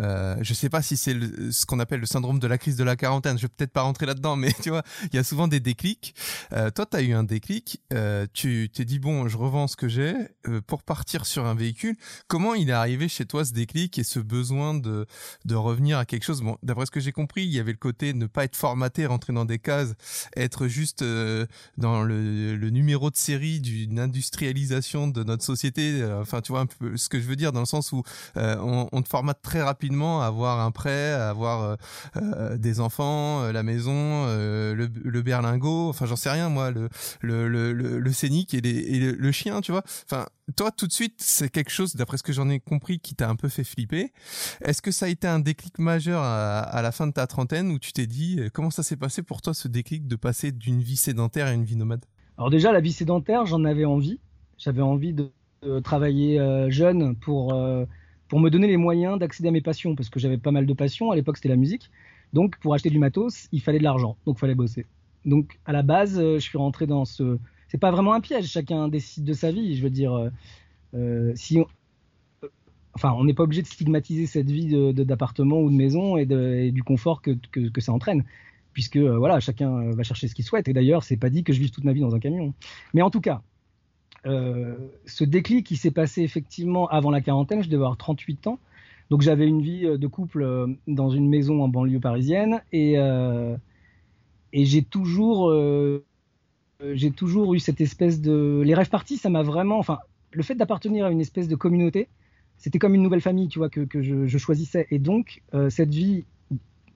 Euh, je sais pas si c'est ce qu'on appelle le syndrome de la crise de la quarantaine. Je vais peut-être pas rentrer là-dedans, mais tu vois, il y a souvent des déclics. Euh, toi, tu as eu un déclic. Euh, tu t'es dit bon, je revends ce que j'ai euh, pour partir sur un véhicule. Comment il est arrivé chez toi ce déclic et ce besoin de de revenir à quelque chose? Bon, d'après ce que j'ai compris, il y avait le côté ne pas être formaté, rentrer dans des cases être juste euh, dans le, le, numéro de série d'une industrialisation de notre société. Euh, enfin, tu vois un peu ce que je veux dire dans le sens où euh, on, on, te formate très rapidement à avoir un prêt, à avoir des enfants, la maison, le, le, berlingot. Enfin, j'en sais rien moi, le le le, le, scénique et, les, et le, chien, tu vois. Enfin, toi, tout de suite, c'est quelque chose, d'après ce que j'en ai compris, qui t'a un peu fait flipper. Est-ce que ça a été un déclic majeur à, la fin de ta trentaine où tu t'es dit, comment ça s'est passé pour toi ce déclic de passer d'une vie sédentaire à une vie nomade? Alors déjà, la vie sédentaire, j'en avais envie. J'avais envie de, travailler euh, jeune pour, euh, pour me donner les moyens d'accéder à mes passions, parce que j'avais pas mal de passions. À l'époque, c'était la musique. Donc, pour acheter du matos, il fallait de l'argent. Donc, il fallait bosser. Donc, à la base, euh, je suis rentré dans ce... C'est pas vraiment un piège, chacun décide de sa vie. Je veux dire, si enfin, on n'est pas obligé de stigmatiser cette vie d'appartement ou de maison et, du confort que, ça entraîne puisque euh, voilà, chacun euh, va chercher ce qu'il souhaite. Et d'ailleurs, c'est pas dit que je vive toute ma vie dans un camion. Mais en tout cas, euh, ce déclic qui s'est passé effectivement avant la quarantaine, je devais avoir 38 ans. Donc j'avais une vie de couple dans une maison en banlieue parisienne et j'ai toujours, j'ai toujours eu cette espèce de... Les rêves partis, ça m'a vraiment... Enfin, le fait d'appartenir à une espèce de communauté, c'était comme une nouvelle famille, tu vois, que, je, je, choisissais. Et donc, cette vie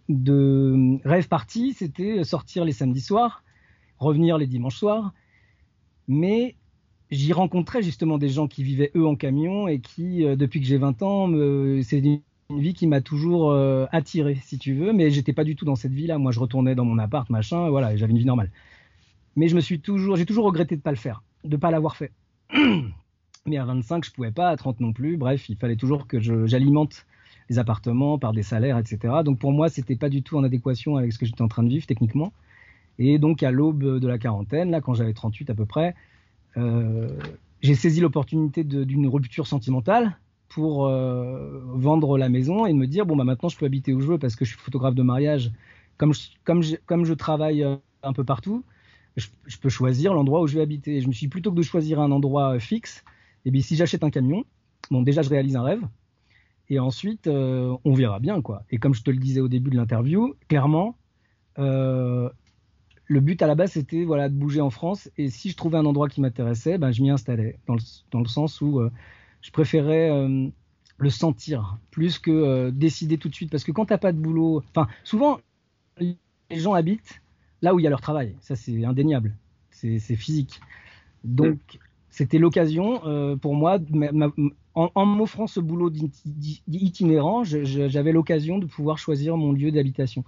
de rêve parti, c'était sortir les samedis soirs, revenir les dimanches soirs. Mais j'y rencontrais justement des gens qui vivaient eux en camion et qui, euh, depuis que j'ai 20 ans, c'est une vie qui m'a toujours euh, attiré, si tu veux. Mais j'étais pas du tout dans cette vie-là. Moi, je retournais dans mon appart, machin, voilà, j'avais une vie normale. Mais je me suis toujours, j'ai toujours regretté de pas le faire, de pas l'avoir fait. Mais à 25, je pouvais pas, à 30 non plus. Bref, il fallait toujours que j'alimente des appartements, par des salaires, etc. Donc pour moi, c'était pas du tout en adéquation avec ce que j'étais en train de vivre techniquement. Et donc à l'aube de la quarantaine, là, quand j'avais 38 à peu près, euh, j'ai saisi l'opportunité d'une rupture sentimentale pour euh, vendre la maison et me dire bon bah maintenant je peux habiter où je veux parce que je suis photographe de mariage. Comme je, comme je, comme je travaille euh, un peu partout, je, peux choisir l'endroit où je vais habiter. Je me suis plutôt que de choisir un endroit fixe, et eh bien si j'achète un camion, bon déjà je réalise un rêve, et ensuite, euh, on verra bien, quoi. Et comme je te le disais au début de l'interview, clairement, euh, le but à la base, c'était voilà, de bouger en France. Et si je trouvais un endroit qui m'intéressait, ben, je m'y installais. Dans le, sens où euh, je préférais le sentir plus que décider tout de suite. Parce que quand tu n'as pas de boulot, enfin, souvent, les gens habitent là où il y a leur travail. Ça, c'est indéniable. C'est physique. Donc, c'était l'occasion pour moi, en, m'offrant ce boulot d'itinérant, j'avais l'occasion de pouvoir choisir mon lieu d'habitation.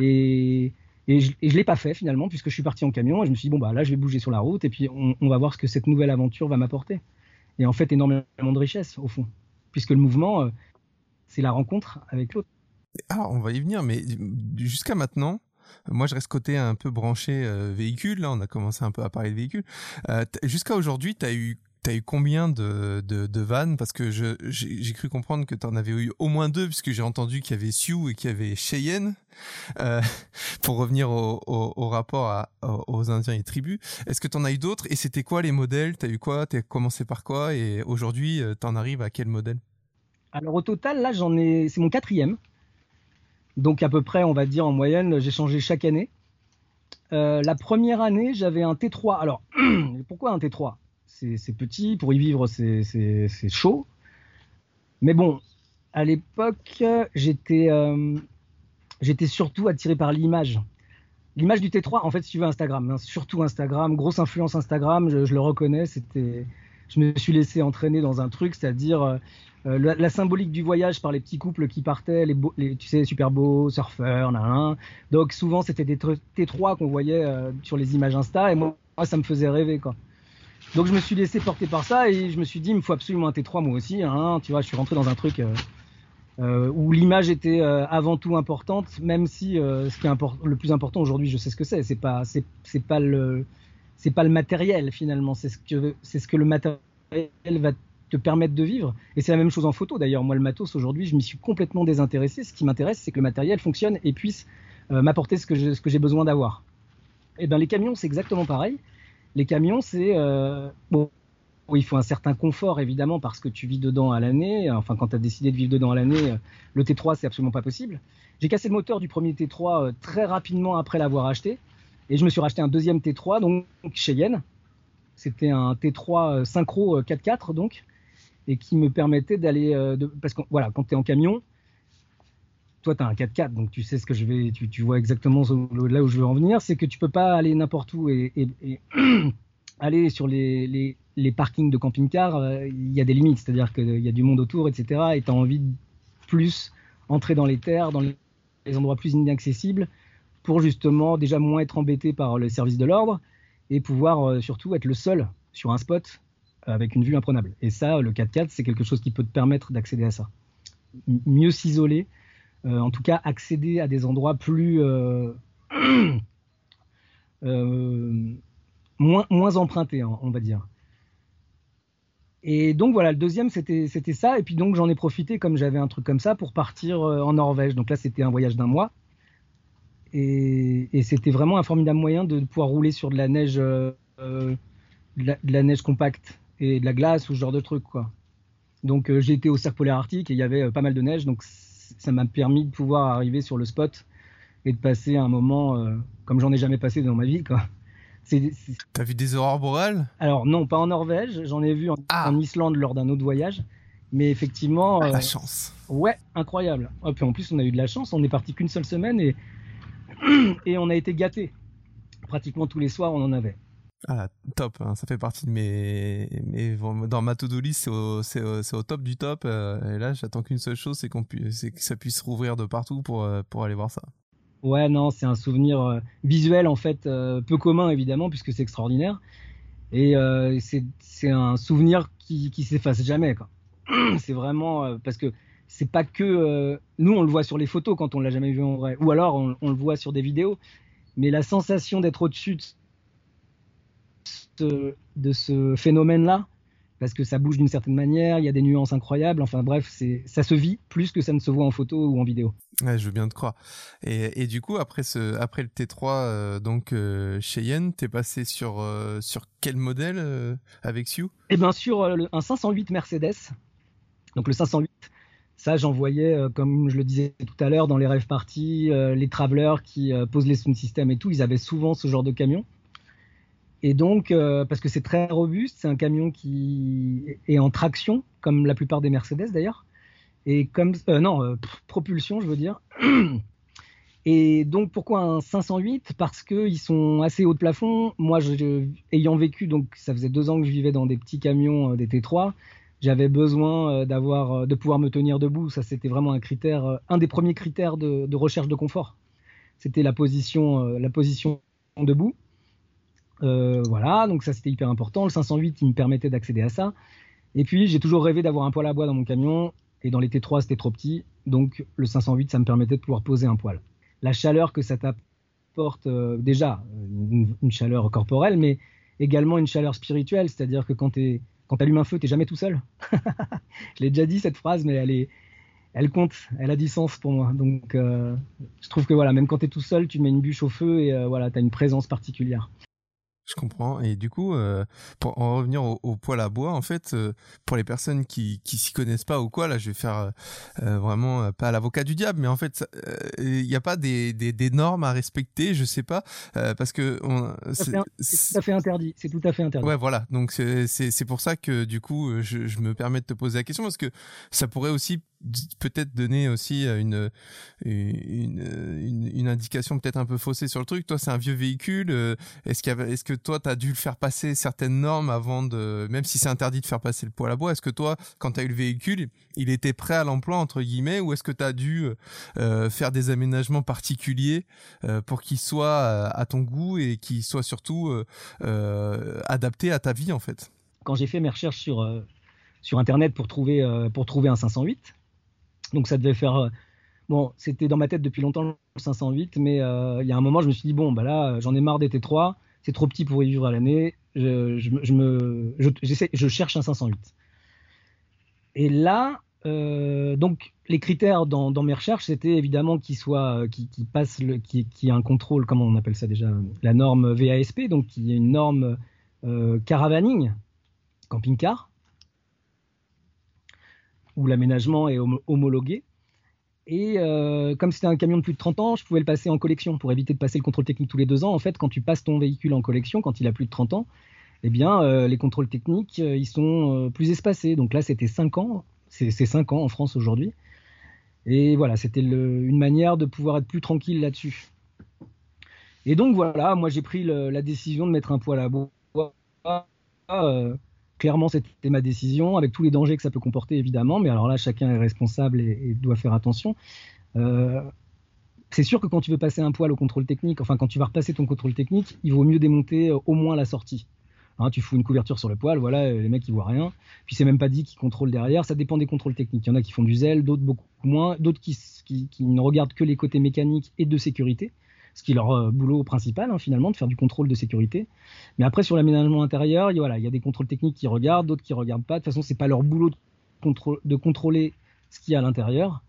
Et, je ne l'ai pas fait finalement, puisque je suis parti en camion et je me suis dit, bon, bah là, je vais bouger sur la route et puis on, va voir ce que cette nouvelle aventure va m'apporter. Et en fait, énormément de richesse, au fond, puisque le mouvement, euh, c'est la rencontre avec l'autre. Ah, on va y venir, mais jusqu'à maintenant, moi, je reste côté un peu branché euh, véhicule. Là, on a commencé un peu à parler de véhicule. Euh, jusqu'à aujourd'hui, tu as eu T'as eu combien de, de, de vannes? Parce que j'ai, cru comprendre que t'en avais eu au moins deux, puisque j'ai entendu qu'il y avait Sioux et qu'il y avait Cheyenne. Euh, pour revenir au, rapport aux Indiens et tribus, est-ce que t'en as eu d'autres? Et c'était quoi les modèles? T'as eu quoi? T'as commencé par quoi? Et aujourd'hui, t'en arrives à quel modèle? Alors au total, là, j'en ai, c'est mon quatrième. Donc à peu près, on va dire en moyenne, j'ai changé chaque année. Euh, la première année, j'avais un T3. Alors, pourquoi un T3 c'est petit, pour y vivre, c'est chaud. Mais bon, à l'époque, j'étais euh, surtout attiré par l'image. L'image du T3, en fait, si tu veux Instagram, hein, surtout Instagram, grosse influence Instagram, je, le reconnais, c'était, je me suis laissé entraîner dans un truc, c'est-à-dire euh, la, symbolique du voyage par les petits couples qui partaient, les, tu sais, super beaux, surfeurs, nan, donc souvent c'était des T3 qu'on voyait euh, sur les images Insta, et moi, ça me faisait rêver, quoi. Donc je me suis laissé porter par ça et je me suis dit, il me faut absolument un T3 moi aussi. Hein, tu vois, je suis rentré dans un truc euh, où l'image était avant tout importante, même si ce qui est le plus important aujourd'hui, je sais ce que c'est. C'est pas, c'est, pas le, c'est pas le matériel finalement. C'est ce que, c'est ce que le matériel va te permettre de vivre. Et c'est la même chose en photo d'ailleurs. Moi, le matos aujourd'hui, je m'y suis complètement désintéressé. Ce qui m'intéresse, c'est que le matériel fonctionne et puisse m'apporter ce que, j'ai besoin d'avoir. Et ben les camions, c'est exactement pareil. Les camions, c'est euh, bon, il faut un certain confort évidemment parce que tu vis dedans à l'année. Enfin, quand tu as décidé de vivre dedans à l'année, euh, le T3 c'est absolument pas possible. J'ai cassé le moteur du premier T3 euh, très rapidement après l'avoir acheté et je me suis racheté un deuxième T3 donc chez Yen. C'était un T3 synchro 4x4 donc et qui me permettait d'aller parce que voilà quand tu es en camion toi, tu as un 4x4, donc tu sais ce que je vais, tu, vois exactement là où je veux en venir, c'est que tu peux pas aller n'importe où et, aller sur les, parkings de camping-car, euh, il y a des limites, c'est-à-dire qu'il y a du monde autour, etc. Et tu as envie de plus entrer dans les terres, dans les, endroits plus inaccessibles, pour justement déjà moins être embêté par le service de l'ordre et pouvoir euh, surtout être le seul sur un spot avec une vue imprenable. Et ça, le 4x4, c'est quelque chose qui peut te permettre d'accéder à ça. mieux s'isoler, euh, en tout cas accéder à des endroits plus euh, euh, moins, moins empruntés, hein, on va dire. Et donc voilà, le deuxième c'était ça. Et puis donc j'en ai profité comme j'avais un truc comme ça pour partir en Norvège. Donc là c'était un voyage d'un mois. Et, c'était vraiment un formidable moyen de pouvoir rouler sur de la neige, de, la, neige compacte et de la glace ou ce genre de truc quoi. Donc j'ai été au cercle polaire arctique et il y avait pas mal de neige. Donc ça m'a permis de pouvoir arriver sur le spot et de passer un moment euh, comme j'en ai jamais passé dans ma vie. Quoi. T'as vu des aurores boréales? Alors non, pas en Norvège. J'en ai vu en, ah. Islande lors d'un autre voyage. Mais effectivement. Ah, la euh, chance. Ouais, incroyable. Et puis en plus, on a eu de la chance. On est parti qu'une seule semaine et, et on a été gâtés. Pratiquement tous les soirs, on en avait. Ah, top, hein. ça fait partie de mes, mes dans ma to-do list, c'est au, top du top. Euh, et là, j'attends qu'une seule chose, c'est qu'on puisse, que ça puisse rouvrir de partout pour, euh, pour aller voir ça. Ouais, non, c'est un souvenir euh, visuel en fait, peu commun évidemment, puisque c'est extraordinaire. Et c'est, c'est un souvenir qui, qui s'efface jamais. C'est vraiment parce que c'est pas que nous on le voit sur les photos quand on l'a jamais vu en vrai, ou alors on, on le voit sur des vidéos. Mais la sensation d'être au-dessus de de ce phénomène-là, parce que ça bouge d'une certaine manière, il y a des nuances incroyables. Enfin bref, c'est ça se vit plus que ça ne se voit en photo ou en vidéo. Ouais, je veux bien te croire. Et, du coup, après ce, après le T3, euh, donc euh, chez Yen, t'es passé sur euh, sur quel modèle avec Sioux Eh bien sur un 508 Mercedes. Donc le 508. Ça, j'en voyais, comme je le disais tout à l'heure, dans les rêves parties, les travelers qui posent les sound systems et tout, ils avaient souvent ce genre de camion. Et donc, euh, parce que c'est très robuste, c'est un camion qui est en traction, comme la plupart des Mercedes d'ailleurs. Et comme, euh, non, euh, propulsion, je veux dire. Et donc, pourquoi un 508 Parce qu'ils sont assez haut de plafond. Moi, ayant vécu, donc ça faisait deux ans que je vivais dans des petits camions, des T3, j'avais besoin d'avoir, de pouvoir me tenir debout. Ça, c'était vraiment un critère, un des premiers critères de, de recherche de confort. C'était la position, la position debout. Euh, voilà, donc ça c'était hyper important. Le 508, il me permettait d'accéder à ça. Et puis j'ai toujours rêvé d'avoir un poêle à bois dans mon camion. Et dans les T3, c'était trop petit. Donc le 508, ça me permettait de pouvoir poser un poêle. La chaleur que ça t'apporte, euh, déjà, une, chaleur corporelle, mais également une chaleur spirituelle. C'est-à-dire que quand tu allumes un feu, t'es jamais tout seul. je l'ai déjà dit cette phrase, mais elle compte, elle a du sens pour moi. Donc, euh, je trouve que voilà, même quand tu es tout seul, tu mets une bûche au feu et voilà, tu as une présence particulière. Je comprends. Et du coup, euh, pour en revenir au, au, poêle à bois, en fait, euh, pour les personnes qui qui s'y connaissent pas ou quoi, là, je vais faire euh, vraiment pas l'avocat du diable, mais en fait, il n'y a pas des, des, des, normes à respecter, je sais pas, parce que c'est tout à fait interdit. C'est tout à fait interdit. Ouais, voilà. Donc c'est c'est pour ça que du coup, je, je me permets de te poser la question parce que ça pourrait aussi peut-être donner aussi une une, une, indication peut-être un peu faussée sur le truc. Toi, c'est un vieux véhicule. Est-ce qu'il est-ce que toi, tu as dû le faire passer certaines normes avant de, même si c'est interdit de faire passer le poids à bois, est-ce que toi, quand tu as eu le véhicule, il était prêt à l'emploi entre guillemets, ou est-ce que tu as dû faire des aménagements particuliers pour qu'il soit à ton goût et qu'il soit surtout adapté à ta vie en fait? Quand j'ai fait mes recherches sur sur internet pour trouver pour trouver un 508 donc ça devait faire. Euh, bon, c'était dans ma tête depuis longtemps le 508, mais euh, il y a un moment, je me suis dit, bon, bah là, j'en ai marre des T3, c'est trop petit pour y vivre à l'année, je, je, me, je cherche un 508. Et là, euh, donc les critères dans, dans mes recherches, c'était évidemment qu'il soit, qui, passe, qui, qui a un contrôle, comment on appelle ça déjà, la norme VASP, donc qui est une norme euh, caravaning, camping-car, où l'aménagement est homologué. Et euh, comme c'était un camion de plus de 30 ans, je pouvais le passer en collection pour éviter de passer le contrôle technique tous les deux ans. En fait, quand tu passes ton véhicule en collection, quand il a plus de 30 ans, eh bien, euh, les contrôles techniques, euh, ils sont plus espacés. Donc là, c'était 5 ans. C'est 5 ans en France aujourd'hui. Et voilà, c'était une manière de pouvoir être plus tranquille là-dessus. Et donc voilà, moi j'ai pris la décision de mettre un poids à bois clairement, c'était ma décision, avec tous les dangers que ça peut comporter, évidemment. Mais alors là, chacun est responsable et, doit faire attention. Euh, c'est sûr que quand tu veux passer un poil au contrôle technique, enfin quand tu vas repasser ton contrôle technique, il vaut mieux démonter euh, au moins la sortie. Hein, tu fous une couverture sur le poil, voilà, les mecs ils voient rien. Puis c'est même pas dit qu'ils contrôlent derrière, ça dépend des contrôles techniques. Il y en a qui font du zèle, d'autres beaucoup moins, d'autres qui, ne regardent que les côtés mécaniques et de sécurité ce qui est leur euh, boulot principal hein, finalement, de faire du contrôle de sécurité. Mais après sur l'aménagement intérieur, il y, a, voilà, il y a des contrôles techniques qui regardent, d'autres qui regardent pas. De toute façon, c'est pas leur boulot de, de contrôler ce qu'il y a à l'intérieur.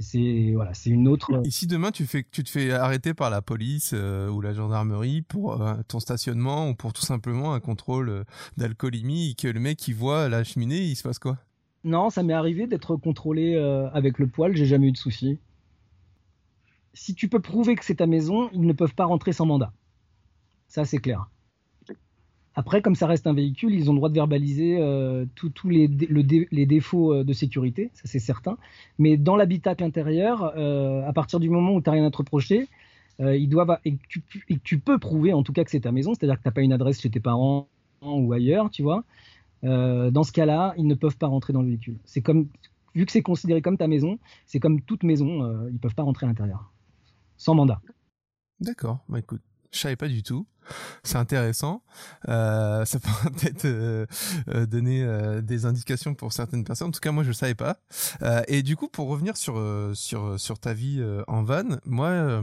C'est voilà, c'est une autre. Et si demain tu fais, tu te fais arrêter par la police euh, ou la gendarmerie pour euh, ton stationnement ou pour tout simplement un contrôle d'alcoolémie et que le mec il voit la cheminée, il se passe quoi? Non, ça m'est arrivé d'être contrôlé avec le poil, j'ai jamais eu de soucis si tu peux prouver que c'est ta maison, ils ne peuvent pas rentrer sans mandat. Ça, c'est clair. Après, comme ça reste un véhicule, ils ont le droit de verbaliser euh, tous les, défauts euh, de sécurité, ça c'est certain. Mais dans l'habitacle intérieur, euh, à partir du moment où tu n'as rien à te reprocher, et, tu, tu, peux prouver en tout cas que c'est ta maison, c'est-à-dire que tu n'as pas une adresse chez tes parents ou ailleurs, tu vois. dans ce cas-là, ils ne peuvent pas rentrer dans le véhicule. C'est comme, vu que c'est considéré comme ta maison, c'est comme toute maison, ils ne peuvent pas rentrer à l'intérieur sans mandat. D'accord, bah écoute, je savais pas du tout. C'est intéressant. Euh, ça peut peut-être euh, euh, donner des indications pour certaines personnes. En tout cas, moi, je le savais pas. et du coup, pour revenir sur sur sur ta vie en van, moi,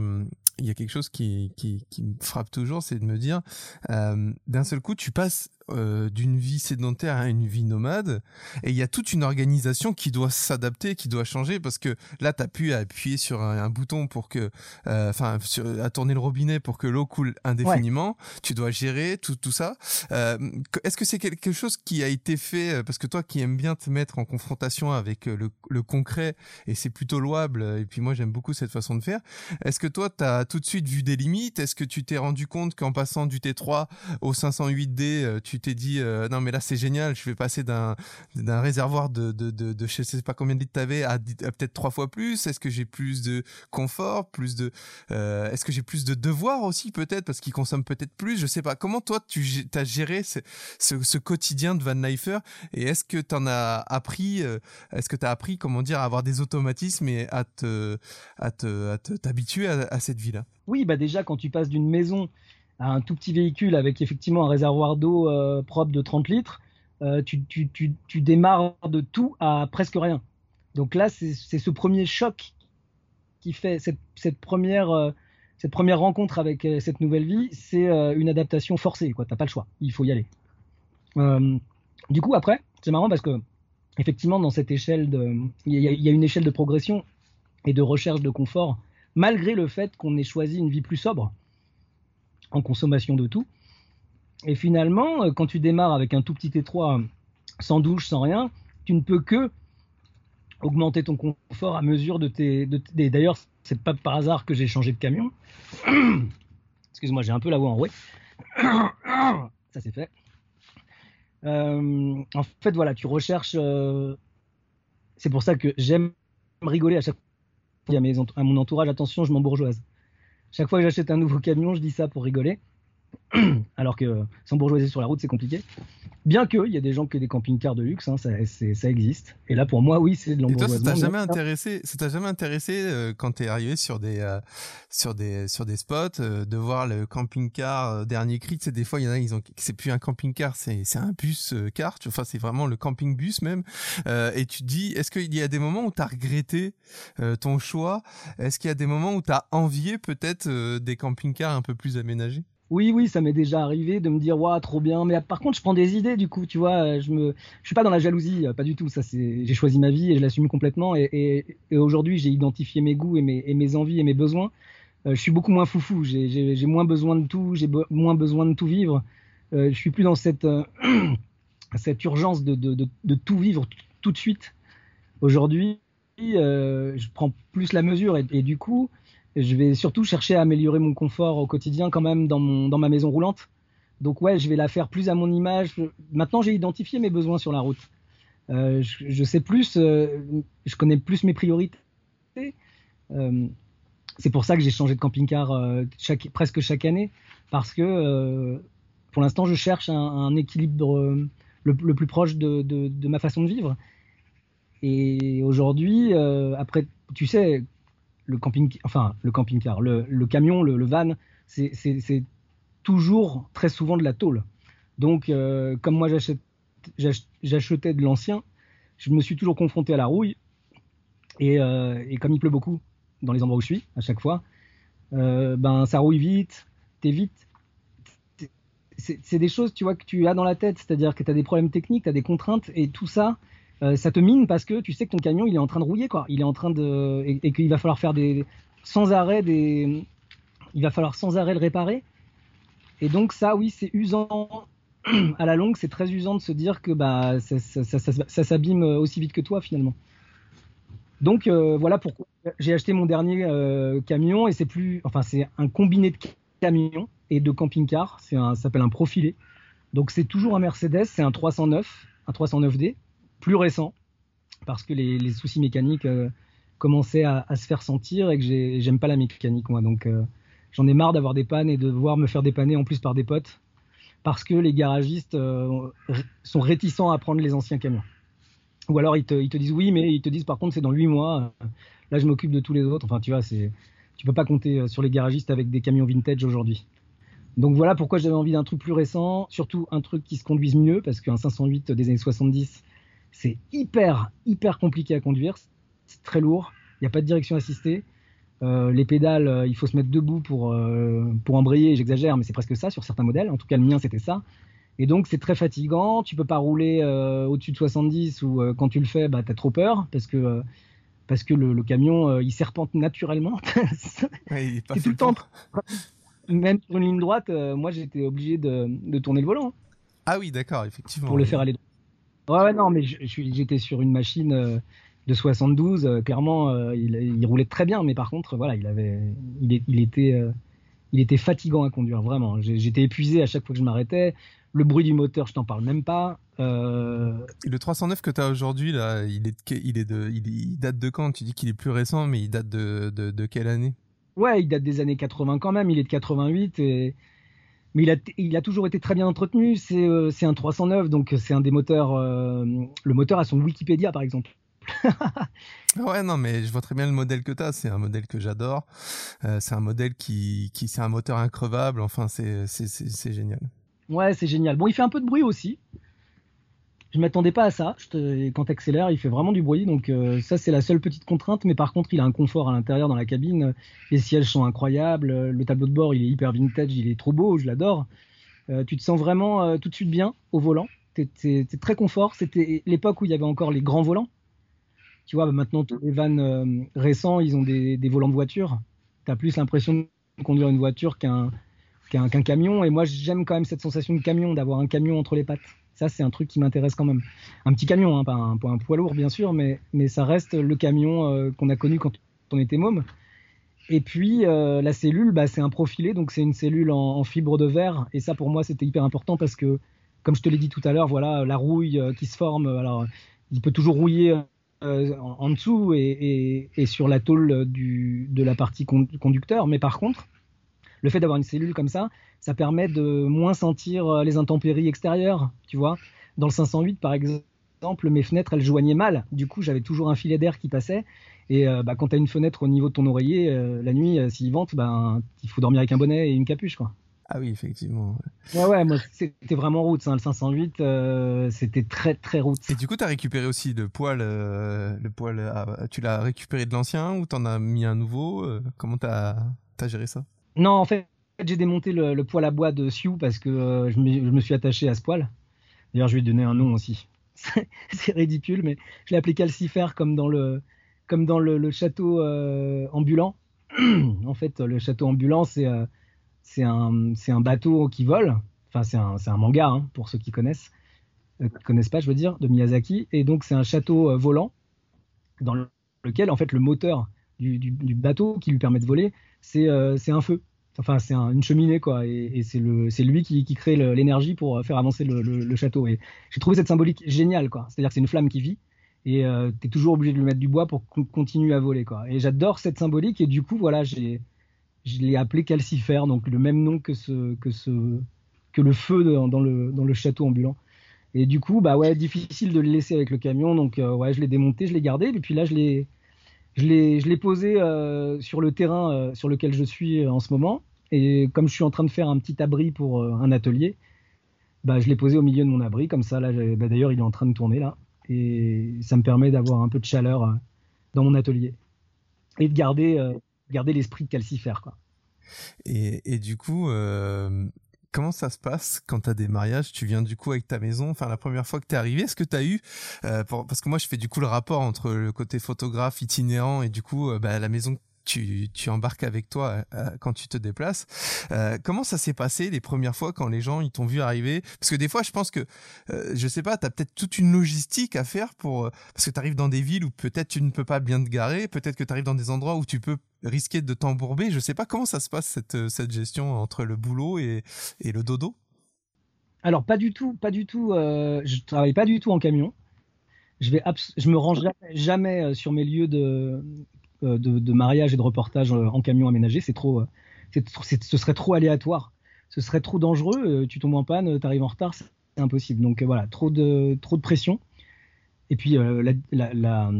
il y a quelque chose qui, qui me frappe toujours, c'est de me dire, d'un seul coup, tu passes euh, d'une vie sédentaire à une vie nomade. Et il y a toute une organisation qui doit s'adapter qui doit changer parce que là tu as pu appuyer sur un, bouton pour que euh, enfin à tourner le robinet pour que l'eau coule indéfiniment. Tu dois gérer tout tout ça. Euh, est-ce que c'est quelque chose qui a été fait parce que toi qui aimes bien te mettre en confrontation avec le, le concret et c'est plutôt louable et puis moi j'aime beaucoup cette façon de faire est-ce que toi tu as tout de suite vu des limites? Est-ce que tu t'es rendu compte qu'en passant du T3 au 508D tu t'es dit euh, non mais là c'est génial, je vais passer d'un d'un réservoir de de de, de je sais pas combien de litres t'avais à, à peut-être trois fois plus. Est-ce que j'ai plus de confort, plus de euh, est-ce que j'ai plus de devoirs aussi peut-être parce qu'ils consomment peut-être plus, je sais pas. Comment toi tu as géré ce, ce, ce quotidien de van lifer et est-ce que tu en as appris euh, est-ce que tu as appris comment dire à avoir des automatismes et à te à te à t'habituer à, à cette vie là Oui, bah déjà quand tu passes d'une maison un tout petit véhicule avec effectivement un réservoir d'eau euh, propre de 30 litres, euh, tu, démarres de tout à presque rien. Donc là, c'est ce premier choc qui fait cette, première, euh, cette première rencontre avec cette nouvelle vie, c'est une adaptation forcée. Tu n'as pas le choix, il faut y aller. du coup, après, c'est marrant parce que effectivement, dans cette échelle il y, a une échelle de progression et de recherche de confort, malgré le fait qu'on ait choisi une vie plus sobre en consommation de tout. Et finalement, euh, quand tu démarres avec un tout petit T3 sans douche, sans rien, tu ne peux que augmenter ton confort à mesure de tes. D'ailleurs, c'est pas par hasard que j'ai changé de camion. Excuse-moi, j'ai un peu la voix en Ça c'est fait. Euh, en fait, voilà, tu recherches. Euh, C'est pour ça que j'aime rigoler à chaque fois à, à mon entourage, attention, je m'embourgeoise. Chaque fois que j'achète un nouveau camion, je dis ça pour rigoler. Alors que s'embourgeoiser sur la route, c'est compliqué. Bien qu'il y a des gens qui ont des camping-cars de luxe, hein, ça, ça, existe. Et là, pour moi, oui, c'est de l'embourgeoisement. Et toi, ça t'a jamais intéressé, ça t'a jamais intéressé euh, quand t'es arrivé sur des, euh, sur des, sur des spots, euh, de voir le camping-car dernier cri? Tu sais, des fois, il y en a, ils ont, c'est plus un camping-car, c'est, c'est un bus-car. Enfin, c'est vraiment le camping-bus même. et tu te dis, est-ce qu'il y a des moments où t'as regretté ton choix? Est-ce qu'il y a des moments où t'as envié peut-être des camping-cars un peu plus aménagés? Oui, oui, ça m'est déjà arrivé de me dire, waouh, trop bien. Mais par contre, je prends des idées, du coup, tu vois. Je me, je suis pas dans la jalousie, euh, pas du tout. Ça, c'est, j'ai choisi ma vie et je l'assume complètement. Et, aujourd'hui, j'ai identifié mes goûts et mes, envies et mes besoins. Euh, je suis beaucoup moins foufou. J'ai, moins besoin de tout. J'ai moins besoin de tout vivre. Euh, je suis plus dans cette, cette urgence de, tout vivre tout de suite. Aujourd'hui, je prends plus la mesure et du coup, je vais surtout chercher à améliorer mon confort au quotidien quand même dans, mon, dans ma maison roulante. Donc ouais, je vais la faire plus à mon image. Maintenant, j'ai identifié mes besoins sur la route. Euh, je, sais plus, euh, je connais plus mes priorités. Euh, c'est pour ça que j'ai changé de camping-car presque chaque année, parce que pour l'instant, je cherche un, équilibre le, plus proche de, de, ma façon de vivre. Et aujourd'hui, après, tu sais, le camping, enfin le camping-car, le, camion, le, van, c'est toujours très souvent de la tôle. Donc, euh, comme moi j'achetais de l'ancien, je me suis toujours confronté à la rouille. Euh, et, comme il pleut beaucoup dans les endroits où je suis, à chaque fois, euh, ben ça rouille vite, t'es vite. C'est des choses, tu vois, que tu as dans la tête, c'est-à-dire que tu as des problèmes techniques, tu as des contraintes, et tout ça, euh, ça te mine parce que tu sais que ton camion il est en train de rouiller quoi. Il est en train de et, qu'il va falloir faire des sans arrêt des il va falloir sans arrêt le réparer. Et donc ça oui c'est usant à la longue c'est très usant de se dire que bah ça, ça, s'abîme aussi vite que toi finalement. Donc euh, voilà pourquoi j'ai acheté mon dernier euh, camion et c'est plus enfin c'est un combiné de camions et de camping-car. C'est ça s'appelle un profilé. Donc c'est toujours un Mercedes, c'est un 309, un 309D plus récent, parce que les, soucis mécaniques euh, commençaient à, se faire sentir et que j'aime pas la mécanique, moi. Donc euh, j'en ai marre d'avoir des pannes et de devoir me faire dépanner en plus par des potes, parce que les garagistes euh, sont réticents à prendre les anciens camions. Ou alors ils te, disent oui, mais ils te disent par contre c'est dans 8 mois, là je m'occupe de tous les autres. Enfin tu vois, c'est, tu peux pas compter sur les garagistes avec des camions vintage aujourd'hui. Donc voilà pourquoi j'avais envie d'un truc plus récent, surtout un truc qui se conduise mieux, parce qu'un 508 des années 70, c'est hyper, hyper compliqué à conduire. C'est très lourd. Il n'y a pas de direction assistée. Euh, les pédales, euh, il faut se mettre debout pour, euh, pour embrayer. J'exagère, mais c'est presque ça sur certains modèles. En tout cas, le mien, c'était ça. Et donc, c'est très fatigant. Tu peux pas rouler au-dessus de 70 ou quand tu le fais, bah, tu as trop peur parce que, parce que le, camion, il serpente naturellement. il tout le temps. Même sur une ligne droite, moi, j'étais obligé de, de, tourner le volant. Ah oui, d'accord, effectivement. Pour le faire aller droit. Ouais, non, mais j'étais sur une machine euh, de 72. Euh, clairement, euh, il, roulait très bien, mais par contre, voilà, il avait, il, était, il était fatigant à conduire, vraiment. J'étais épuisé à chaque fois que je m'arrêtais. Le bruit du moteur, je t'en parle même pas. Le 309 que tu as aujourd'hui, là, il, est, il, est de, il, date de quand? Tu dis qu'il est plus récent, mais il date de, de, de quelle année? Ouais, il date des années 80 quand même. Il est de 88 et mais il a, il a, toujours été très bien entretenu. C'est euh, un 309, donc c'est un des moteurs. Euh, le moteur a son Wikipédia, par exemple. ouais, non, mais je vois très bien le modèle que tu as. C'est un modèle que j'adore. Euh, c'est un modèle qui, qui c'est un moteur increvable. Enfin, c'est génial. Ouais, c'est génial. Bon, il fait un peu de bruit aussi je m'attendais pas à ça. Je te... Quand tu accélères, il fait vraiment du bruit. Donc euh, ça, c'est la seule petite contrainte. Mais par contre, il a un confort à l'intérieur dans la cabine. Les sièges sont incroyables. Le tableau de bord, il est hyper vintage. Il est trop beau. Je l'adore. Euh, tu te sens vraiment euh, tout de suite bien au volant. C'est très confort. C'était l'époque où il y avait encore les grands volants. Tu vois, maintenant, tous les vannes récents, ils ont des, volants de voiture. Tu as plus l'impression de conduire une voiture qu'un camion. Et moi, j'aime quand même cette sensation de camion, d'avoir un camion entre les pattes. Ça, c'est un truc qui m'intéresse quand même. Un petit camion, hein, pas un, poids lourd, bien sûr, mais, ça reste le camion euh, qu'on a connu quand on était môme. Et puis, euh, la cellule, bah, c'est un profilé, donc c'est une cellule en, fibre de verre. Et ça, pour moi, c'était hyper important parce que, comme je te l'ai dit tout à l'heure, voilà, la rouille euh, qui se forme. Alors, il peut toujours rouiller en, dessous et, sur la tôle de la partie conducteur. Mais par contre, le fait d'avoir une cellule comme ça, ça permet de moins sentir les intempéries extérieures, tu vois. Dans le 508, par exemple, mes fenêtres, elles joignaient mal. Du coup, j'avais toujours un filet d'air qui passait. Et bah, quand tu as une fenêtre au niveau de ton oreiller, la nuit, s'il vente, ben, il faut dormir avec un bonnet et une capuche, quoi. Ah oui, effectivement. Ouais, ouais, moi, c'était vraiment route. Hein, le 508, euh, c'était très, très route. Et du coup, tu as récupéré aussi le poil. Euh, le poil ah, tu l'as récupéré de l'ancien ou t'en as mis un nouveau euh, Comment tu as, géré ça? Non, en fait, j'ai démonté le, poil à bois de Sioux parce que je me, suis attaché à ce poil. D'ailleurs, je lui ai donné un nom aussi. C'est ridicule, mais je l'ai appelé Calcifer comme dans le, comme dans le château ambulant. en fait, le château ambulant, c'est c'est un, un, bateau qui vole. Enfin, c'est un, un, manga, hein, pour ceux qui connaissent. Euh, connaissent pas, je veux dire, de Miyazaki. Et donc, c'est un château euh, volant dans lequel, en fait, le moteur du, bateau qui lui permet de voler, c'est euh, un feu. Enfin, c'est une cheminée, quoi. Et, c'est lui qui, crée l'énergie pour faire avancer le, château. Et j'ai trouvé cette symbolique géniale, quoi. C'est-à-dire que c'est une flamme qui vit et tu es toujours obligé de lui mettre du bois pour continuer à voler, quoi. Et j'adore cette symbolique. Et du coup, voilà, je l'ai appelé Calcifer, donc le même nom que, le feu dans, le, dans le château ambulant. Et du coup, bah ouais, difficile de le laisser avec le camion, donc euh, ouais, je l'ai démonté, je l'ai gardé, et puis là, je l'ai, je l'ai, posé euh, sur le terrain euh, sur lequel je suis en ce moment. Et comme je suis en train de faire un petit abri pour un atelier, bah, je l'ai posé au milieu de mon abri, comme ça, là, bah, d'ailleurs, il est en train de tourner là, et ça me permet d'avoir un peu de chaleur dans mon atelier et de garder garder l'esprit de Calcifer, quoi. Et, du coup, euh, comment ça se passe quand tu as des mariages Tu viens du coup avec ta maison, enfin la première fois que tu es arrivé, est-ce que tu as eu euh, parce que moi je fais du coup le rapport entre le côté photographe itinérant et du coup euh, bah, la maison tu, embarques avec toi euh, quand tu te déplaces. Euh, comment ça s'est passé les premières fois quand les gens ils t'ont vu arriver? Parce que des fois, je pense que euh, je sais pas, tu as peut-être toute une logistique à faire pour parce que tu arrives dans des villes où peut-être tu ne peux pas bien te garer, peut-être que tu arrives dans des endroits où tu peux risquer de t'embourber. Je sais pas comment ça se passe cette cette gestion entre le boulot et, et le dodo? Alors pas du tout, pas du tout. je travaille pas du tout en camion. Je vais, je me range jamais sur mes lieux de, euh, de, mariage et de reportage euh, en camion aménagé, c'est trop, euh, ce serait trop aléatoire, ce serait trop dangereux. Tu tombes en panne, tu arrives en retard, c'est impossible. Donc voilà, trop de, trop de pression. Et puis la,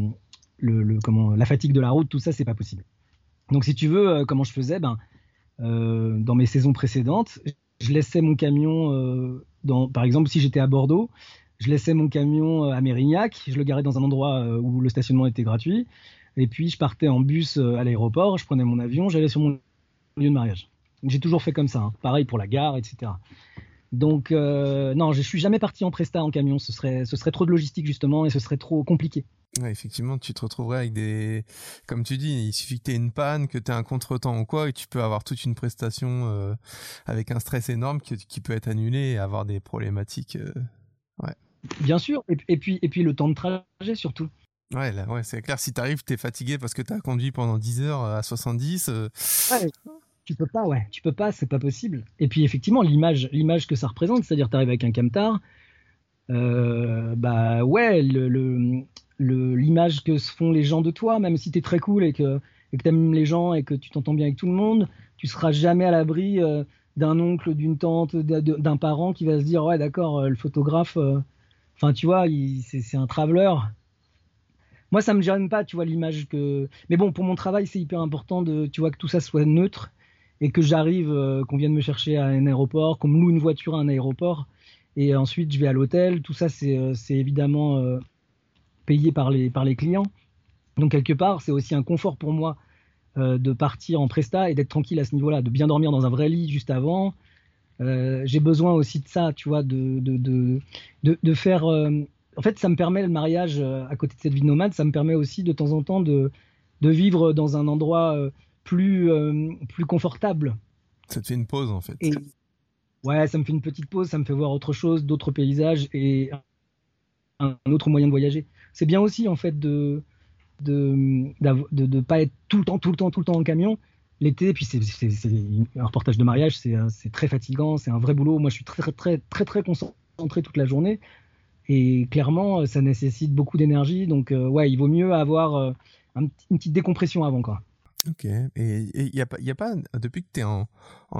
le, comment, la fatigue de la route, tout ça, c'est pas possible. Donc si tu veux, comment je faisais, ben, dans mes saisons précédentes, je laissais mon camion, dans, par exemple, si j'étais à Bordeaux, je laissais mon camion à Mérignac, je le garais dans un endroit où le stationnement était gratuit. Et puis, je partais en bus euh, à l'aéroport, je prenais mon avion, j'allais sur mon lieu de mariage. J'ai toujours fait comme ça. Hein. Pareil pour la gare, etc. Donc, euh, non, je suis jamais parti en presta en camion. Ce serait, ce serait trop de logistique, justement, et ce serait trop compliqué. Ouais, effectivement, tu te retrouverais avec des, comme tu dis, il suffit que tu aies une panne, que tu aies un contretemps ou quoi, et tu peux avoir toute une prestation euh, avec un stress énorme qui, qui, peut être annulé et avoir des problématiques. ouais. Bien sûr, et, puis, et puis le temps de trajet surtout. Ouais, ouais c'est clair. Si t'arrives, t'es fatigué parce que t'as conduit pendant 10 heures à 70. Euh, ouais, tu peux pas, ouais. Tu peux pas, c'est pas possible. Et puis, effectivement, l'image, l'image que ça représente, c'est-à-dire t'arrives avec un camtar, euh, bah ouais, le, l'image que se font les gens de toi, même si t'es très cool et que, et que t'aimes les gens et que tu t'entends bien avec tout le monde, tu seras jamais à l'abri euh, d'un oncle, d'une tante, d'un parent qui va se dire, ouais, d'accord, le photographe, enfin, tu vois, c'est un traveler moi ça me gêne pas tu vois l'image que mais bon pour mon travail c'est hyper important de tu vois que tout ça soit neutre et que j'arrive euh, qu'on vienne me chercher à un aéroport qu'on me loue une voiture à un aéroport et ensuite je vais à l'hôtel. Tout ça c'est euh, évidemment euh, payé par les par les clients. Donc quelque part c'est aussi un confort pour moi de partir en presta et d'être tranquille à ce niveau-là de bien dormir dans un vrai lit juste avant. J'ai besoin aussi de ça tu vois de de, de, de faire en fait, ça me permet le mariage euh, à côté de cette vie nomade, ça me permet aussi de temps en temps de, de vivre dans un endroit euh, plus, euh, plus confortable. Ça te fait une pause en fait. ouais, ça me fait une petite pause, ça me fait voir autre chose, d'autres paysages et un, autre moyen de voyager. C'est bien aussi en fait de de, de de pas être tout le temps, tout le temps, tout le temps en camion. L'été, puis c'est un reportage de mariage, c'est très fatigant, c'est un vrai boulot. Moi, je suis très très très très, très concentré toute la journée. Et clairement, ça nécessite beaucoup d'énergie. Donc, ouais, il vaut mieux avoir une petite décompression avant, quoi. Ok. Et il n'y a, a pas, depuis que tu es en,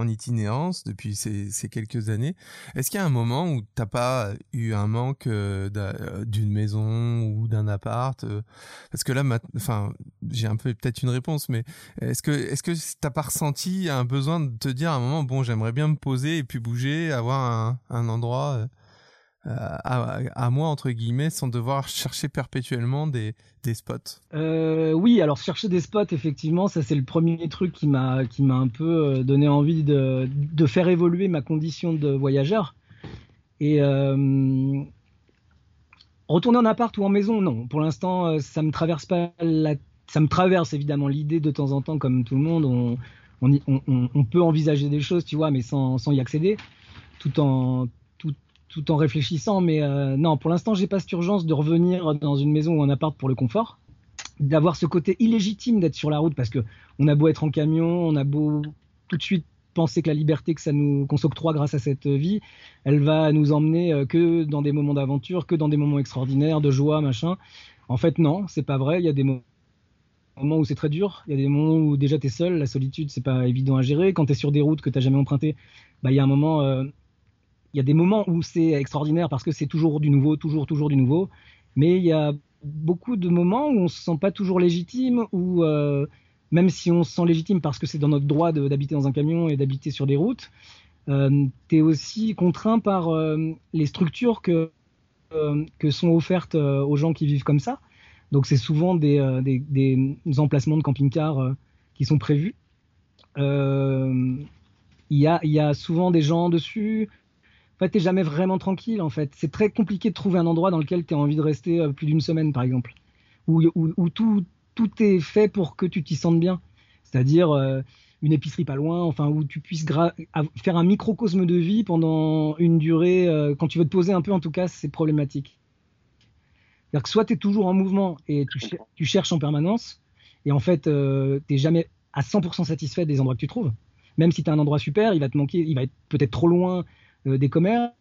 itinérance, depuis ces, quelques années, est-ce qu'il y a un moment où t'as pas eu un manque euh, euh, d'une maison ou d'un appart euh? Parce que là, enfin, j'ai un peu peut-être une réponse, mais est-ce que est-ce que t'as pas ressenti un besoin de te dire à un moment, bon, j'aimerais bien me poser et puis bouger, avoir un endroit à, moi entre guillemets sans devoir chercher perpétuellement des, des spots euh, Oui, alors chercher des spots effectivement, ça c'est le premier truc qui m'a qui m'a un peu euh, donné envie de, de, faire évoluer ma condition de voyageur. Et euh, retourner en appart ou en maison, non. Pour l'instant, ça me traverse pas ça me traverse évidemment l'idée de temps en temps, comme tout le monde, on, on, on, on peut envisager des choses, tu vois, mais sans, sans y accéder, tout en tout en réfléchissant. Mais euh, non, pour l'instant, j'ai pas cette urgence de revenir dans une maison ou un appart pour le confort. D'avoir ce côté illégitime d'être sur la route parce que on a beau être en camion, on a beau tout de suite penser que la liberté que ça nous qu'on s'octroie grâce à cette vie, elle va nous emmener euh, que dans des moments d'aventure, que dans des moments extraordinaires, de joie, machin. En fait, non, c'est pas vrai. Il y a des moments où c'est très dur. Il y a des moments où déjà tu es seul, la solitude, c'est pas évident à gérer. Quand tu es sur des routes que tu jamais empruntées, bah, il y a un moment, euh, il y a des moments où c'est extraordinaire parce que c'est toujours du nouveau, toujours, toujours du nouveau. Mais il y a beaucoup de moments où on se sent pas toujours légitime, ou euh, même si on se sent légitime parce que c'est dans notre droit d'habiter dans un camion et d'habiter sur des routes, euh, tu es aussi contraint par euh, les structures que, que sont offertes aux gens qui vivent comme ça. Donc c'est souvent des, emplacements de camping-car qui sont prévus. Il y a souvent des gens dessus, fait, t'es jamais vraiment tranquille, en fait. C'est très compliqué de trouver un endroit dans lequel tu as envie de rester euh, plus d'une semaine, par exemple. Où, où, tout, tout est fait pour que tu t'y sentes bien. C'est-à-dire euh, une épicerie pas loin, enfin, où tu puisses faire un microcosme de vie pendant une durée. Euh, quand tu veux te poser un peu, en tout cas, c'est problématique. C'est-à-dire que soit tu es toujours en mouvement et tu, cherches en permanence, et en fait, tu n'es jamais à 100% satisfait des endroits que tu trouves. Même si tu as un endroit super, il va te manquer, il va être peut-être trop loin, euh, des commerces,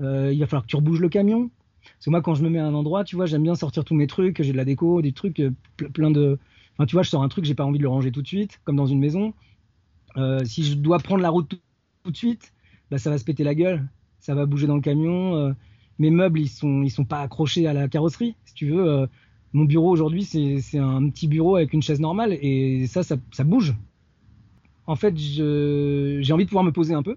euh, il va falloir que tu rebouges le camion. Parce que moi, quand je me mets à un endroit, tu vois, j'aime bien sortir tous mes trucs, j'ai de la déco, des trucs, euh, plein de. Enfin, tu vois, je sors un truc, j'ai pas envie de le ranger tout de suite, comme dans une maison. si je dois prendre la route tout, de suite, bah, ça va se péter la gueule, ça va bouger dans le camion. mes meubles, ils sont, ils sont pas accrochés à la carrosserie. Si tu veux, mon bureau aujourd'hui, c'est un petit bureau avec une chaise normale et ça, ça, ça bouge. En fait, j'ai envie de pouvoir me poser un peu.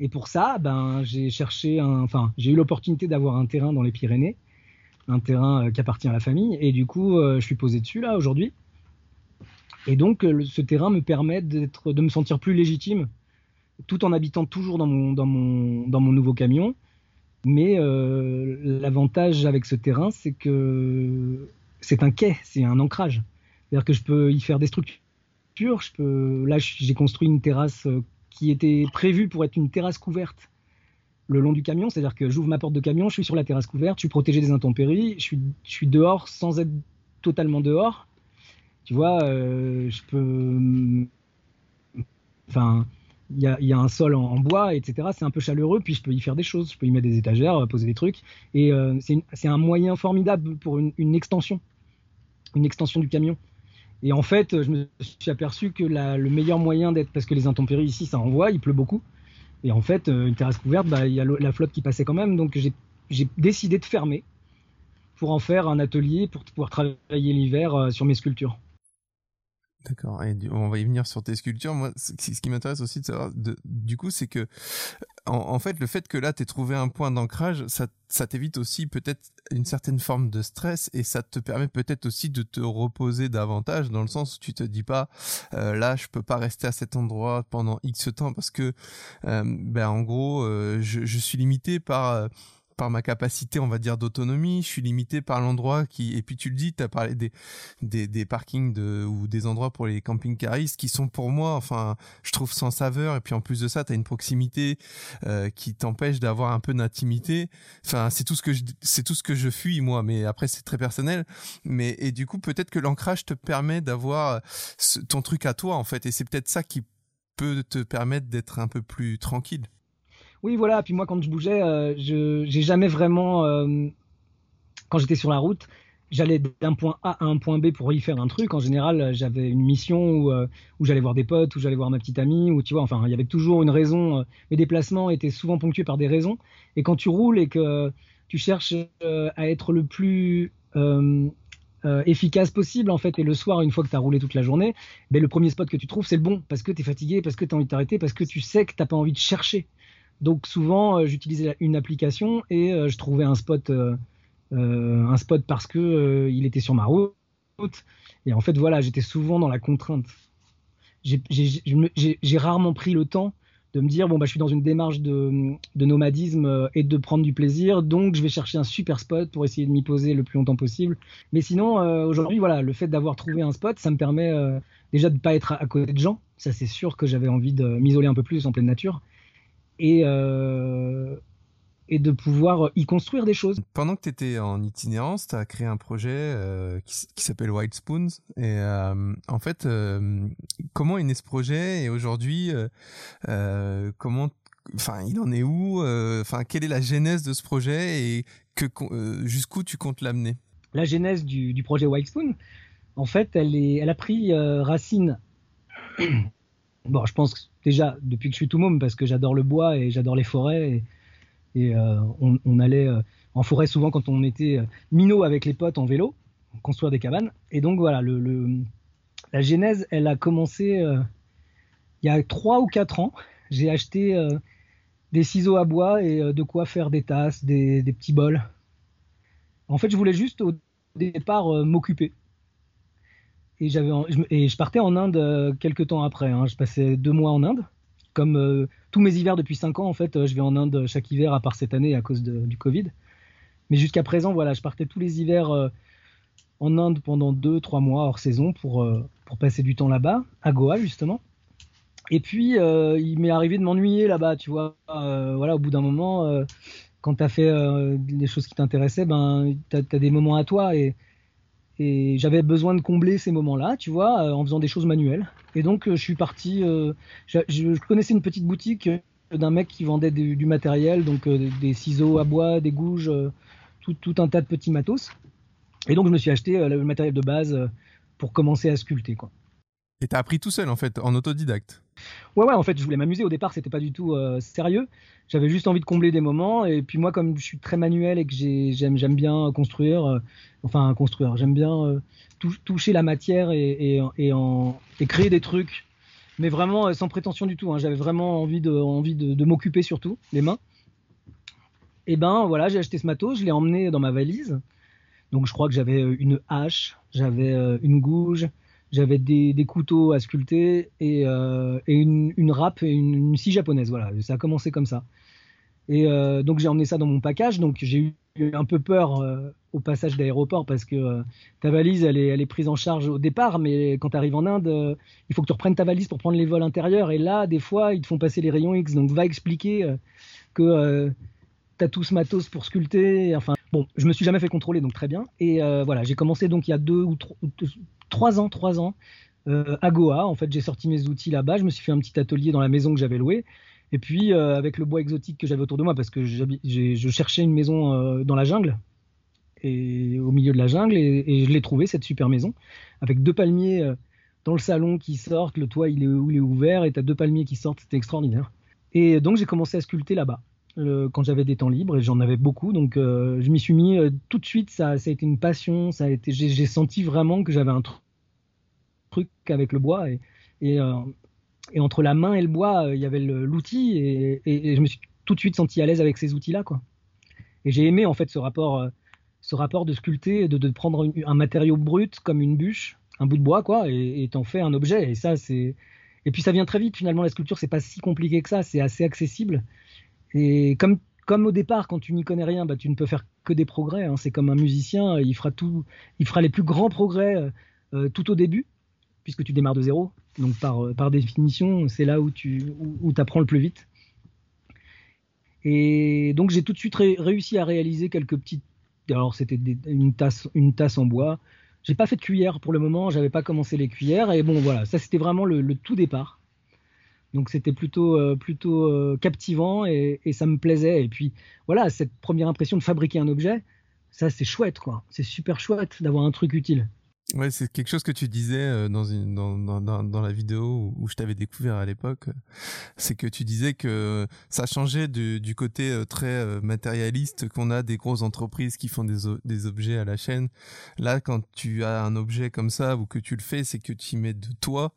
Et pour ça, ben, j'ai cherché, enfin, j'ai eu l'opportunité d'avoir un terrain dans les Pyrénées, un terrain euh, qui appartient à la famille, et du coup, euh, je suis posé dessus là aujourd'hui. Et donc, euh, ce terrain me permet d'être, de me sentir plus légitime, tout en habitant toujours dans mon, dans mon, dans mon nouveau camion. Mais l'avantage avec ce terrain, c'est que c'est un quai, c'est un ancrage. C'est-à-dire que je peux y faire des structures. Je là, j'ai construit une terrasse qui était prévu pour être une terrasse couverte le long du camion, c'est-à-dire que j'ouvre ma porte de camion, je suis sur la terrasse couverte, je suis protégé des intempéries, je suis, dehors sans être totalement dehors. Tu vois, euh, je peux. Enfin, il y a, un sol en, bois, etc. C'est un peu chaleureux, puis je peux y faire des choses. Je peux y mettre des étagères, poser des trucs. Et euh, c'est un moyen formidable pour une, extension, une extension du camion. Et en fait, je me suis aperçu que le meilleur moyen d'être, parce que les intempéries ici, ça envoie, il pleut beaucoup. Et en fait, euh, une terrasse couverte, bah, il y a la flotte qui passait quand même. Donc j'ai décidé de fermer pour en faire un atelier pour pouvoir travailler l'hiver euh, sur mes sculptures. D'accord. Et on va y venir sur tes sculptures. Moi, ce qui m'intéresse aussi de savoir, du coup, c'est que, en, fait, le fait que là, tu trouvé un point d'ancrage, ça, ça t'évite aussi peut-être une certaine forme de stress et ça te permet peut-être aussi de te reposer davantage dans le sens où tu te dis pas, euh, là, je peux pas rester à cet endroit pendant X temps parce que, euh, ben, en gros, euh, je, je, suis limité par par ma capacité, on va dire, d'autonomie. Je suis limité par l'endroit qui. Et puis tu le dis, tu as parlé des, des, des parkings de, ou des endroits pour les camping-caristes qui sont pour moi, enfin, je trouve sans saveur. Et puis en plus de ça, tu as une proximité euh, qui t'empêche d'avoir un peu d'intimité. Enfin, c'est tout ce que je, c'est tout ce que je fuis moi. Mais après, c'est très personnel. Mais et du coup, peut-être que l'ancrage te permet d'avoir ton truc à toi en fait. Et c'est peut-être ça qui peut te permettre d'être un peu plus tranquille. Oui, voilà. Puis moi, quand je bougeais, je j'ai jamais vraiment, quand j'étais sur la route, j'allais d'un point A à un point B pour y faire un truc. En général, j'avais une mission où, où j'allais voir des potes, où j'allais voir ma petite amie, ou tu vois, enfin, il y avait toujours une raison. Mes déplacements étaient souvent ponctués par des raisons. Et quand tu roules et que tu cherches à être le plus euh, efficace possible en fait. Et le soir, une fois que tu as roulé toute la journée, ben, le premier spot que tu trouves, c'est le bon parce que tu es fatigué, parce que tu as envie de t'arrêter, parce que tu sais que tu pas envie de chercher. Donc souvent, euh, j'utilisais une application et euh, je trouvais un spot, un spot parce que il était sur ma route. Et en fait, voilà, j'étais souvent dans la contrainte. J'ai rarement pris le temps de me dire bon bah je suis dans une démarche de, nomadisme euh, et de prendre du plaisir donc je vais chercher un super spot pour essayer de m'y poser le plus longtemps possible mais sinon euh, aujourd'hui voilà le fait d'avoir trouvé un spot ça me permet euh, déjà de ne pas être à, côté de gens ça c'est sûr que j'avais envie de m'isoler un peu plus en pleine nature et et de pouvoir y construire des choses. Pendant que tu étais en itinérance, tu as créé un projet euh, qui, s'appelle White Spoons. Et euh, en fait, euh, comment est né ce projet Et aujourd'hui, comment, enfin, il en est où Enfin, quelle est la genèse de ce projet et que jusqu'où tu comptes l'amener? La genèse du, projet White Spoon, en fait, elle est, elle a pris racine. Bon, je pense déjà depuis que je suis tout môme parce que j'adore le bois et j'adore les forêts. Et, euh, on, allait euh, en forêt souvent quand on était euh, minot avec les potes en vélo, construire des cabanes. Et donc voilà, le, la genèse, elle a commencé il y a 3 ou 4 ans. J'ai acheté des ciseaux à bois et de quoi faire des tasses, des, petits bols. En fait, je voulais juste au départ m'occuper. Et, j'avais, et je partais en Inde quelques temps après. Hein. Je passais deux mois en Inde comme euh, tous mes hivers depuis 5 ans, en fait, euh, je vais en Inde chaque hiver, à part cette année à cause du Covid. Mais jusqu'à présent, voilà, je partais tous les hivers euh, en Inde pendant 2-3 mois hors saison pour, pour passer du temps là-bas, à Goa justement. Et puis, il m'est arrivé de m'ennuyer là-bas, tu vois. voilà, au bout d'un moment, quand tu as fait les choses qui t'intéressaient, ben, tu as, des moments à toi. Et, et j'avais besoin de combler ces moments-là, tu vois, euh, en faisant des choses manuelles. Et donc, euh, je suis parti. Euh, je, connaissais une petite boutique d'un mec qui vendait du, matériel, donc des ciseaux à bois, des gouges, tout, tout, un tas de petits matos. Et donc, je me suis acheté le matériel de base pour commencer à sculpter, quoi. Et t'as appris tout seul, en fait, en autodidacte Ouais, ouais, en fait, je voulais m'amuser. Au départ, c'était pas du tout sérieux. J'avais juste envie de combler des moments. Et puis, moi, comme je suis très manuel et que j'aime bien construire, enfin construire. J'aime bien euh, toucher la matière et, créer des trucs, mais vraiment euh, sans prétention du tout. Hein. J'avais vraiment envie de, de, m'occuper surtout les mains. Et ben voilà, j'ai acheté ce matos, je l'ai emmené dans ma valise. Donc je crois que j'avais euh, une hache, j'avais une gouge, j'avais des, couteaux à sculpter et, une, une, râpe et une, scie japonaise. Voilà, ça a commencé comme ça. Et donc j'ai emmené ça dans mon package. Donc j'ai eu un peu peur euh, au passage d'aéroport parce que euh, ta valise elle est, prise en charge au départ, mais quand tu arrives en Inde, euh, il faut que tu reprennes ta valise pour prendre les vols intérieurs. Et là, des fois, ils te font passer les rayons X. Donc va expliquer que tu as tout ce matos pour sculpter. Enfin, bon, je me suis jamais fait contrôler, donc très bien. Et voilà, j'ai commencé donc il y a deux ou trois, ans, trois ans. à Goa, en fait, j'ai sorti mes outils là-bas. Je me suis fait un petit atelier dans la maison que j'avais louée. Et puis, euh, avec le bois exotique que j'avais autour de moi, parce que je cherchais une maison euh, dans la jungle, et au milieu de la jungle, et, je l'ai trouvé, cette super maison, avec deux palmiers euh, dans le salon qui sortent, le toit il est, il est ouvert, et tu as deux palmiers qui sortent, c'était extraordinaire. Et donc, j'ai commencé à sculpter là-bas. Quand j'avais des temps libres et j'en avais beaucoup donc je m'y suis mis tout de suite ça, a été une passion j'ai senti vraiment que j'avais un truc avec le bois et, et, entre la main et le bois, euh, il y avait l'outil et, je me suis tout de suite senti à l'aise avec ces outils-là, quoi. Et j'ai aimé en fait ce rapport, euh, ce rapport de sculpter, de, prendre un matériau brut comme une bûche, un bout de bois, quoi, et t'en fais un objet. Et ça, et puis ça vient très vite. Finalement, la sculpture, c'est pas si compliqué que ça, c'est assez accessible. Et comme comme au départ, quand tu n'y connais rien, bah, tu ne peux faire que des progrès. Hein. C'est comme un musicien, il fera tout, il fera les plus grands progrès euh, tout au début, puisque tu démarres de zéro. Donc par, euh, par définition, c'est là où tu où, apprends le plus vite. Et donc j'ai tout de suite réussi à réaliser quelques petites. Alors c'était une tasse, une tasse en bois. J'ai pas fait de cuillère pour le moment, j'avais pas commencé les cuillères. Et bon voilà, ça c'était vraiment le, tout départ. Donc c'était plutôt, euh, plutôt euh, captivant et, ça me plaisait. Et puis voilà, cette première impression de fabriquer un objet, ça c'est chouette quoi. C'est super chouette d'avoir un truc utile. Ouais, c'est quelque chose que tu disais euh, dans, une, dans, dans, dans la vidéo où je t'avais découvert à l'époque. C'est que tu disais que ça changeait du, du côté euh, très euh, matérialiste qu'on a des grosses entreprises qui font des, des objets à la chaîne. Là, quand tu as un objet comme ça ou que tu le fais, c'est que tu y mets de toi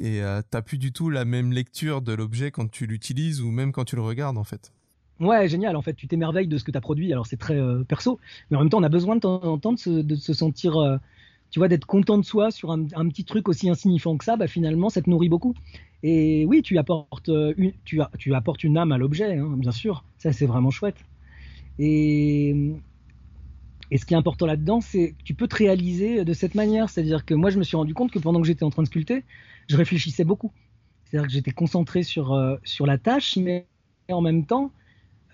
et euh, t'as plus du tout la même lecture de l'objet quand tu l'utilises ou même quand tu le regardes en fait. Ouais, génial. En fait, tu t'émerveilles de ce que tu as produit. Alors, c'est très perso, mais en même temps, on a besoin de temps en temps de se, de se sentir tu vois, d'être content de soi sur un, petit truc aussi insignifiant que ça, bah, finalement, ça te nourrit beaucoup. Et oui, tu apportes euh, une, tu, apportes une âme à l'objet, hein, bien sûr. Ça, c'est vraiment chouette. Et, et ce qui est important là-dedans, c'est que tu peux te réaliser de cette manière. C'est-à-dire que moi, je me suis rendu compte que pendant que j'étais en train de sculpter, je réfléchissais beaucoup. C'est-à-dire que j'étais concentré sur, euh, sur la tâche, mais en même temps,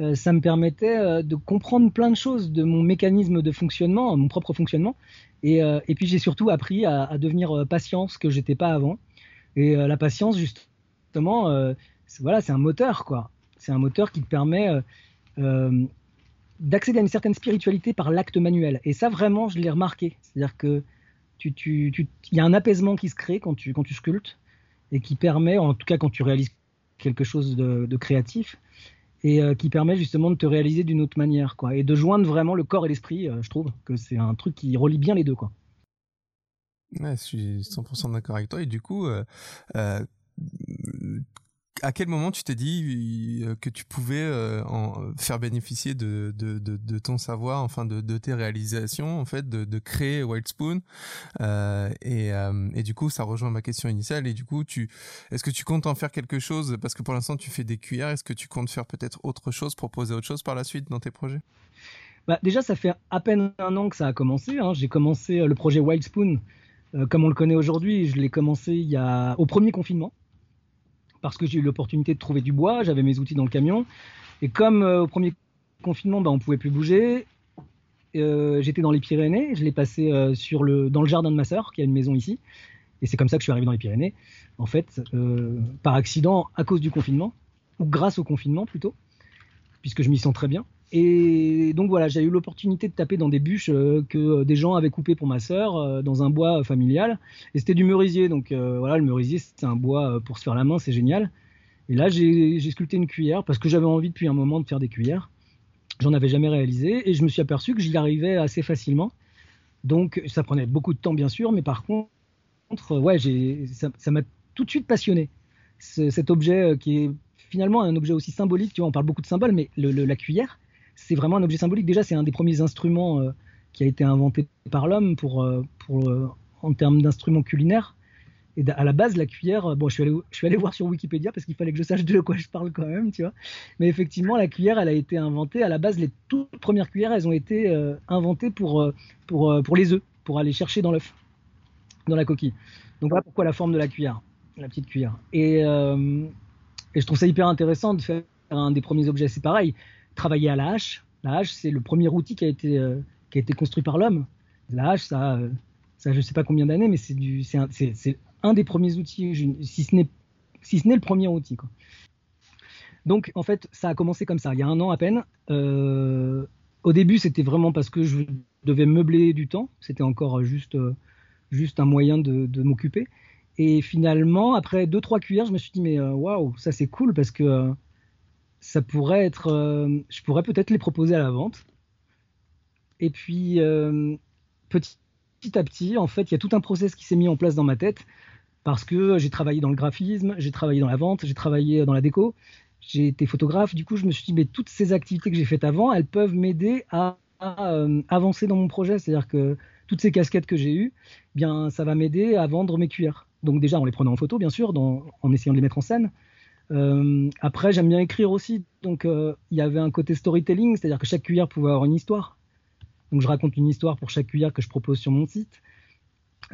euh, ça me permettait de comprendre plein de choses de mon mécanisme de fonctionnement, mon propre fonctionnement, euh, et, puis j'ai surtout appris à, devenir euh, patient, ce que j'étais pas avant. Et euh, la patience, justement, voilà, c'est un moteur, quoi. C'est un moteur qui te permet d'accéder à une certaine spiritualité par l'acte manuel. Et ça, vraiment, je l'ai remarqué. C'est-à-dire que tu, y a un apaisement qui se crée quand tu, quand sculptes et qui permet, en tout cas quand tu réalises quelque chose de créatif, et euh, qui permet justement de te réaliser d'une autre manière, quoi, et de joindre vraiment le corps et l'esprit. Euh, je trouve que c'est un truc qui relie bien les deux, quoi. Je suis 100% d'accord avec toi. Et du coup, euh à quel moment tu t'es dit euh, que tu pouvais euh, en faire bénéficier de, ton savoir, enfin de, tes réalisations, en fait, de, créer Wild Spoon euh, et, euh, du coup, ça rejoint ma question initiale. Et du coup, est-ce que tu comptes en faire quelque chose? Parce que pour l'instant, tu fais des cuillères. Est-ce que tu comptes faire peut-être autre chose, proposer autre chose par la suite dans tes projets? Bah, Déjà, ça fait à peine un an que ça a commencé. Hein. J'ai commencé le projet Wild Spoon. comme on le connaît aujourd'hui, je l'ai commencé au premier confinement parce que j'ai eu l'opportunité de trouver du bois, j'avais mes outils dans le camion. Et comme euh, au premier confinement, bah, on pouvait plus bouger, euh, j'étais dans les Pyrénées, je l'ai passé euh, sur le, dans le jardin de ma sœur, qui a une maison ici. Et c'est comme ça que je suis arrivé dans les Pyrénées, en fait, par accident à cause du confinement, ou grâce au confinement plutôt, puisque je m'y sens très bien. Et donc voilà, j'ai eu l'opportunité de taper dans des bûches euh, que des gens avaient coupées pour ma sœur euh, dans un bois familial. Et c'était du merisier, donc euh, voilà, le merisier c'est un bois pour se faire la main, c'est génial. Et là j'ai sculpté une cuillère parce que j'avais envie depuis un moment de faire des cuillères. J'en avais jamais réalisé et je me suis aperçu que j'y arrivais assez facilement. Donc ça prenait beaucoup de temps bien sûr, mais par contre, ouais, ça m'a tout de suite passionné. cet objet qui est finalement un objet aussi symbolique, tu vois, on parle beaucoup de symboles, mais la cuillère, c'est vraiment un objet symbolique. Déjà, c'est un des premiers instruments euh, qui a été inventé par l'homme pour, euh, pour euh, en termes d'instruments culinaires. Et à la base, la cuillère, bon, je suis allé, je suis allé voir sur Wikipédia parce qu'il fallait que je sache de quoi je parle quand même, tu vois. Mais effectivement, la cuillère, elle a été inventée. À la base, les toutes premières cuillères, elles ont été inventées pour, pour, pour les œufs, pour aller chercher dans l'œuf, dans la coquille. Donc voilà pourquoi la forme de la cuillère, la petite cuillère. Et, et je trouve ça hyper intéressant de faire un des premiers objets. C'est pareil, travailler à la hache. La hache, c'est le premier outil qui a été, euh, qui a été construit par l'homme. La hache, ça, euh, ça, je sais pas combien d'années, mais c'est un, un, des premiers outils, si ce n'est, si le premier outil. Quoi. Donc, en fait, ça a commencé comme ça, il y a un an à peine. Euh, au début, c'était vraiment parce que je devais meubler du temps. C'était encore juste, juste un moyen de, de m'occuper. Et finalement, après deux trois cuillères, je me suis dit mais waouh, ça c'est cool parce que ça pourrait être, euh, je pourrais peut-être les proposer à la vente. Et puis euh, petit, à petit, en fait, il y a tout un process qui s'est mis en place dans ma tête parce que j'ai travaillé dans le graphisme, j'ai travaillé dans la vente, j'ai travaillé dans la déco, j'ai été photographe. Du coup, je me suis dit, mais toutes ces activités que j'ai faites avant, elles peuvent m'aider à, euh, avancer dans mon projet. C'est-à-dire que toutes ces casquettes que j'ai eues, eh bien, ça va m'aider à vendre mes cuillères. Donc déjà en les prenant en photo, bien sûr, en essayant de les mettre en scène, euh, après, j'aime bien écrire aussi. Donc, euh, il y avait un côté storytelling, c'est-à-dire que chaque cuillère pouvait avoir une histoire. Donc, je raconte une histoire pour chaque cuillère que je propose sur mon site.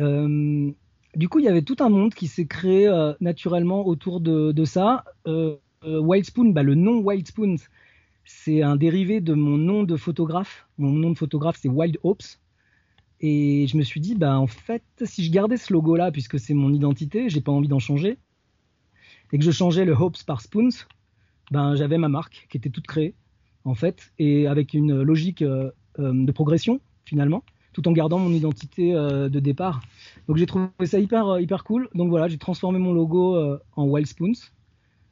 Euh, du coup, il y avait tout un monde qui s'est créé naturellement autour de, ça. Wild Spoon, bah, le nom Wild Spoon, c'est un dérivé de mon nom de photographe. Mon nom de photographe, c'est Wild Hopes. Et je me suis dit, bah, en fait, si je gardais ce logo-là, puisque c'est mon identité, j'ai pas envie d'en changer, et que je changeais le Hopes par Spoons, ben, j'avais ma marque qui était toute créée, en fait, et avec une logique euh, euh, de progression, finalement, tout en gardant mon identité euh, de départ. Donc j'ai trouvé ça hyper, hyper cool. Donc voilà, j'ai transformé mon logo en Wild Spoons,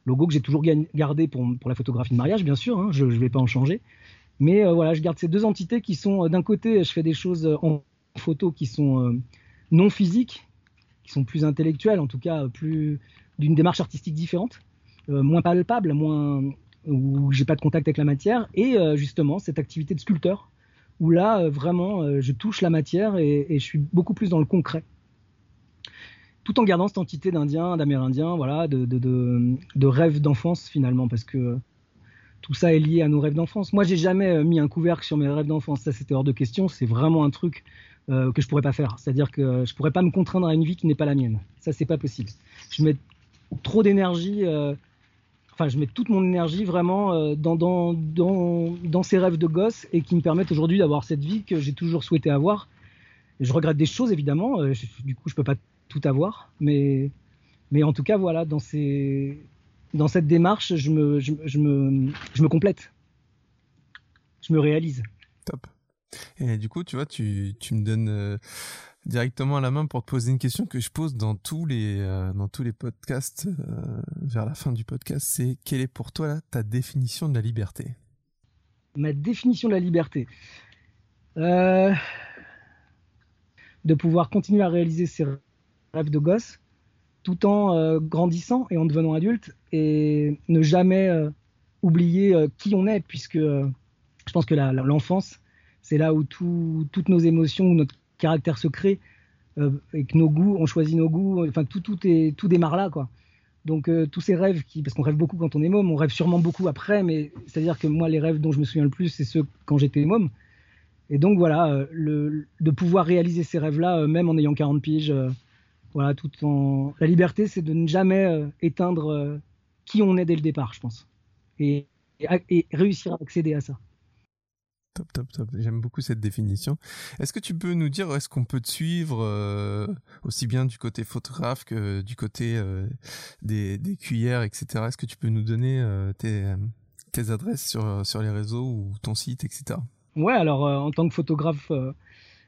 logo que j'ai toujours gardé pour, pour, la photographie de mariage, bien sûr, hein, je ne vais pas en changer. Mais voilà, je garde ces deux entités qui sont, d'un côté, je fais des choses en photo qui sont non physiques, qui sont plus intellectuelles, en tout cas plus d'une démarche artistique différente, euh, moins palpable, moins où j'ai pas de contact avec la matière, et euh, justement cette activité de sculpteur où là euh, vraiment je touche la matière et, je suis beaucoup plus dans le concret tout en gardant cette entité d'Indien, d'Amérindien, voilà, de, de, de, rêve d'enfance finalement, parce que tout ça est lié à nos rêves d'enfance. Moi, j'ai jamais mis un couvercle sur mes rêves d'enfance, ça c'était hors de question. C'est vraiment un truc que je pourrais pas faire. C'est-à-dire que je pourrais pas me contraindre à une vie qui n'est pas la mienne. Ça, c'est pas possible. Trop d'énergie. Euh, enfin, je mets toute mon énergie vraiment euh, dans, dans, dans, dans, ces rêves de gosse et qui me permettent aujourd'hui d'avoir cette vie que j'ai toujours souhaité avoir. je regrette des choses évidemment, euh, du coup je peux pas tout avoir, mais, mais en tout cas voilà, dans, ces, dans cette démarche, je me, je, me, je me complète, je me réalise. Top. Et du coup, tu vois, tu, tu me donnes directement à la main pour te poser une question que je pose dans tous les euh, dans tous les podcasts euh, vers la fin du podcast, c'est quelle est pour toi ta définition de la liberté? Ma définition de la liberté, euh, de pouvoir continuer à réaliser ses rêves de gosse, tout en grandissant et en devenant adulte, et ne jamais oublier qui on est, puisque je pense que l'enfance, c'est là où toutes nos émotions, notre caractère secret euh, et que nos goûts, on choisit nos goûts, enfin tout, tout, est, tout démarre là quoi. Donc euh, tous ces rêves, qui, parce qu'on rêve beaucoup quand on est môme, on rêve sûrement beaucoup après, mais c'est-à-dire que moi les rêves dont je me souviens le plus, c'est ceux quand j'étais môme. Et donc voilà, euh, le, de pouvoir réaliser ces rêves-là, même en ayant 40 piges, voilà, tout en la liberté, c'est de ne jamais éteindre qui on est dès le départ, je pense, et, et réussir à accéder à ça. Top, top, top. J'aime beaucoup cette définition. Est-ce que tu peux nous dire, est-ce qu'on peut te suivre euh, aussi bien du côté photographe que du côté euh, des, cuillères, etc. Est-ce que tu peux nous donner euh, tes, adresses sur, les réseaux ou ton site, etc. Ouais, alors en tant que photographe,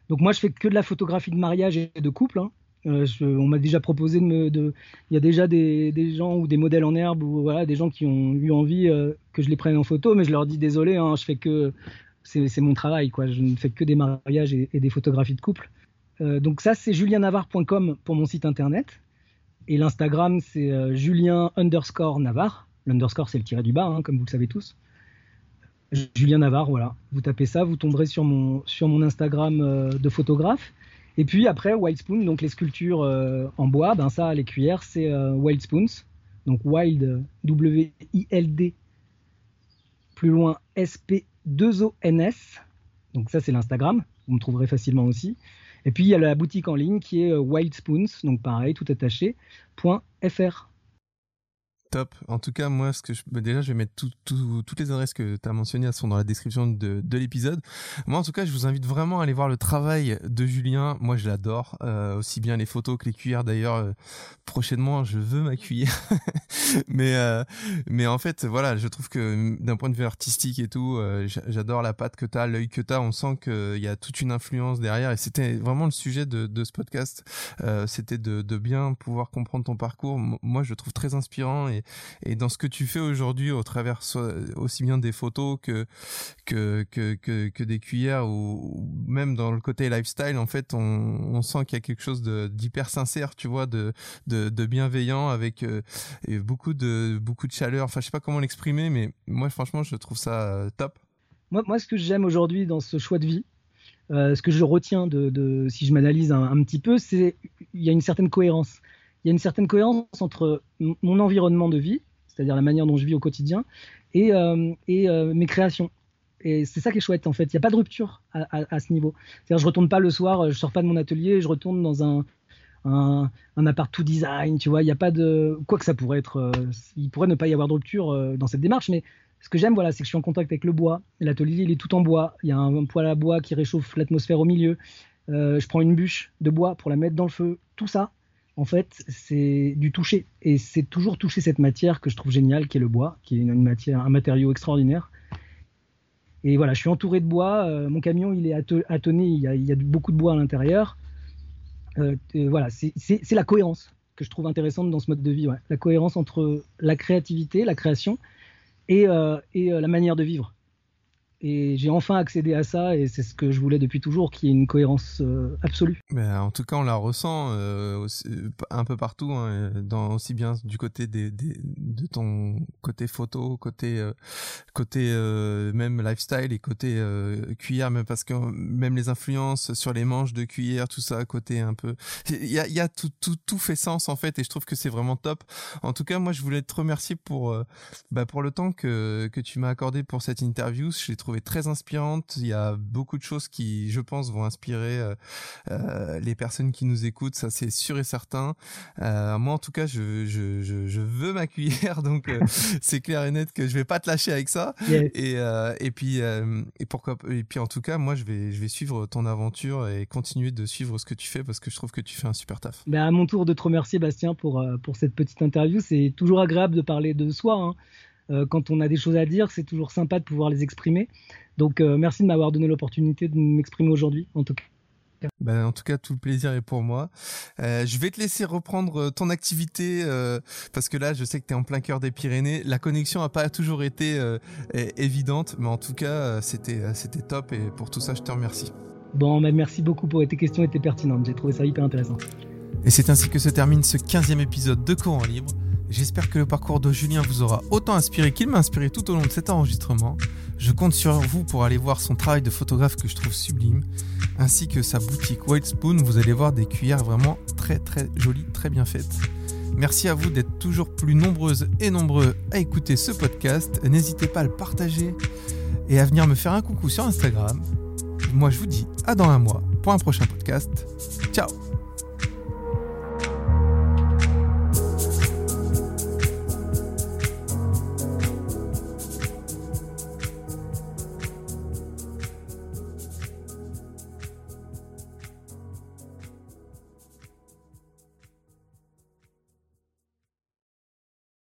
donc moi je fais que de la photographie de mariage et de couple. Hein. on m'a déjà proposé de me, il y a déjà des, des, gens ou des modèles en herbe ou voilà des gens qui ont eu envie que je les prenne en photo, mais je leur dis désolé, hein, je fais que c'est mon travail, quoi. Je ne fais que des mariages et, des photographies de couple. Euh, donc ça, c'est juliennavarre.com pour mon site internet. Et l'Instagram, c'est euh, julien underscore navarre. L'underscore, c'est le tiré du bas, hein, comme vous le savez tous. Julien Navarre, voilà. Vous tapez ça, vous tomberez sur mon, sur mon Instagram euh, de photographe. Et puis après, Wild Spoon, donc les sculptures en bois, ben ça, les cuillères, c'est Wild Spoons. Donc Wild, W-I-L-D, plus loin, S-P 2ONS. Donc ça, c'est l'Instagram. Vous me trouverez facilement aussi. Et puis, il y a la boutique en ligne qui est euh, Wild Spoons, donc pareil, tout attaché, .fr. En tout cas, moi, bah, déjà, je vais mettre toutes les adresses que tu as mentionnées, sont dans la description de, de l'épisode. Moi, en tout cas, je vous invite vraiment à aller voir le travail de Julien. Moi, je l'adore, euh, aussi bien les photos que les cuillères. D'ailleurs, euh, prochainement, je veux ma cuillère. mais, euh, mais en fait, voilà, je trouve que d'un point de vue artistique et tout, j'adore la patte que tu as, l'œil que tu as. On sent qu'il y a toute une influence derrière. Et c'était vraiment le sujet de, ce podcast. c'était de, de bien pouvoir comprendre ton parcours. Moi, je le trouve très inspirant et et, dans ce que tu fais aujourd'hui au travers aussi bien des photos que que que des cuillères ou, même dans le côté lifestyle en fait on, sent qu'il y a quelque chose d'hyper sincère tu vois de, de, bienveillant avec euh, beaucoup de beaucoup de chaleur. Enfin je sais pas comment l'exprimer mais moi franchement je trouve ça euh, top. Moi, moi ce que j'aime aujourd'hui dans ce choix de vie euh, ce que je retiens de si je m'analyse un, un, petit peu, c'est il y a une certaine cohérence il y a une certaine cohérence entre mon environnement de vie, c'est-à-dire la manière dont je vis au quotidien, et, euh, euh, mes créations. Et c'est ça qui est chouette en fait. Il n'y a pas de rupture à, ce niveau. C'est-à-dire je retourne pas le soir, je sors pas de mon atelier, je retourne dans un, un, appart tout design, tu vois. Il n'y a pas de quoi que ça pourrait être. Euh, il pourrait ne pas y avoir de rupture dans cette démarche, mais ce que j'aime, voilà, c'est que je suis en contact avec le bois. L'atelier, il est tout en bois. Il y a un, poêle à bois qui réchauffe l'atmosphère au milieu. je prends une bûche de bois pour la mettre dans le feu. Tout ça, en fait, c'est du toucher. Et c'est toujours toucher cette matière que je trouve géniale, qui est le bois, qui est une matière, un matériau extraordinaire. Et voilà, je suis entouré de bois. Euh, mon camion, il est attonné, il y, a, beaucoup de bois à l'intérieur. Euh, voilà, c'est la cohérence que je trouve intéressante dans ce mode de vie. La cohérence entre la créativité, la création et, euh, et la manière de vivre. Et j'ai enfin accédé à ça et c'est ce que je voulais depuis toujours, qui est une cohérence euh, absolue. Mais en tout cas, on la ressent euh, un peu partout, hein, dans, aussi bien du côté des, des, de ton côté photo, côté euh, côté même lifestyle et côté cuillère, même parce que même les influences sur les manches de cuillère, tout ça, côté un peu, il y a, y a tout, tout tout fait sens en fait et je trouve que c'est vraiment top. En tout cas, moi, je voulais te remercier pour bah, pour le temps que que tu m'as accordé pour cette interview. Je très inspirante. Il y a beaucoup de choses qui, je pense, vont inspirer euh, euh, les personnes qui nous écoutent. Ça, c'est sûr et certain. Euh, moi, en tout cas, je, je, je, je veux ma cuillère, donc c'est clair et net que je vais pas te lâcher avec ça. Et, et puis, et pourquoi Et puis, en tout cas, moi, je vais, je vais suivre ton aventure et continuer de suivre ce que tu fais parce que je trouve que tu fais un super taf. Ben, à mon tour de te remercier, Bastien, pour, pour cette petite interview. C'est toujours agréable de parler de soi. Hein. Euh, quand on a des choses à dire, c'est toujours sympa de pouvoir les exprimer. Donc euh, merci de m'avoir donné l'opportunité de m'exprimer aujourd'hui, en tout cas. Ben, en tout cas, tout le plaisir est pour moi. Euh, je vais te laisser reprendre ton activité parce que là, je sais que tu es en plein cœur des Pyrénées. La connexion n'a pas toujours été évidente, mais en tout cas, c'était c'était top et pour tout ça, je te remercie. Bon, ben, merci beaucoup pour tes questions étaient pertinentes. J'ai trouvé ça hyper intéressant. Et c'est ainsi que se termine ce 15e épisode de Courant Libre. J'espère que le parcours de Julien vous aura autant inspiré qu'il m'a inspiré tout au long de cet enregistrement. Je compte sur vous pour aller voir son travail de photographe que je trouve sublime, ainsi que sa boutique White Spoon. Vous allez voir des cuillères vraiment très très jolies, très bien faites. Merci à vous d'être toujours plus nombreuses et nombreux à écouter ce podcast. N'hésitez pas à le partager et à venir me faire un coucou sur Instagram. Moi je vous dis à dans un mois pour un prochain podcast. Ciao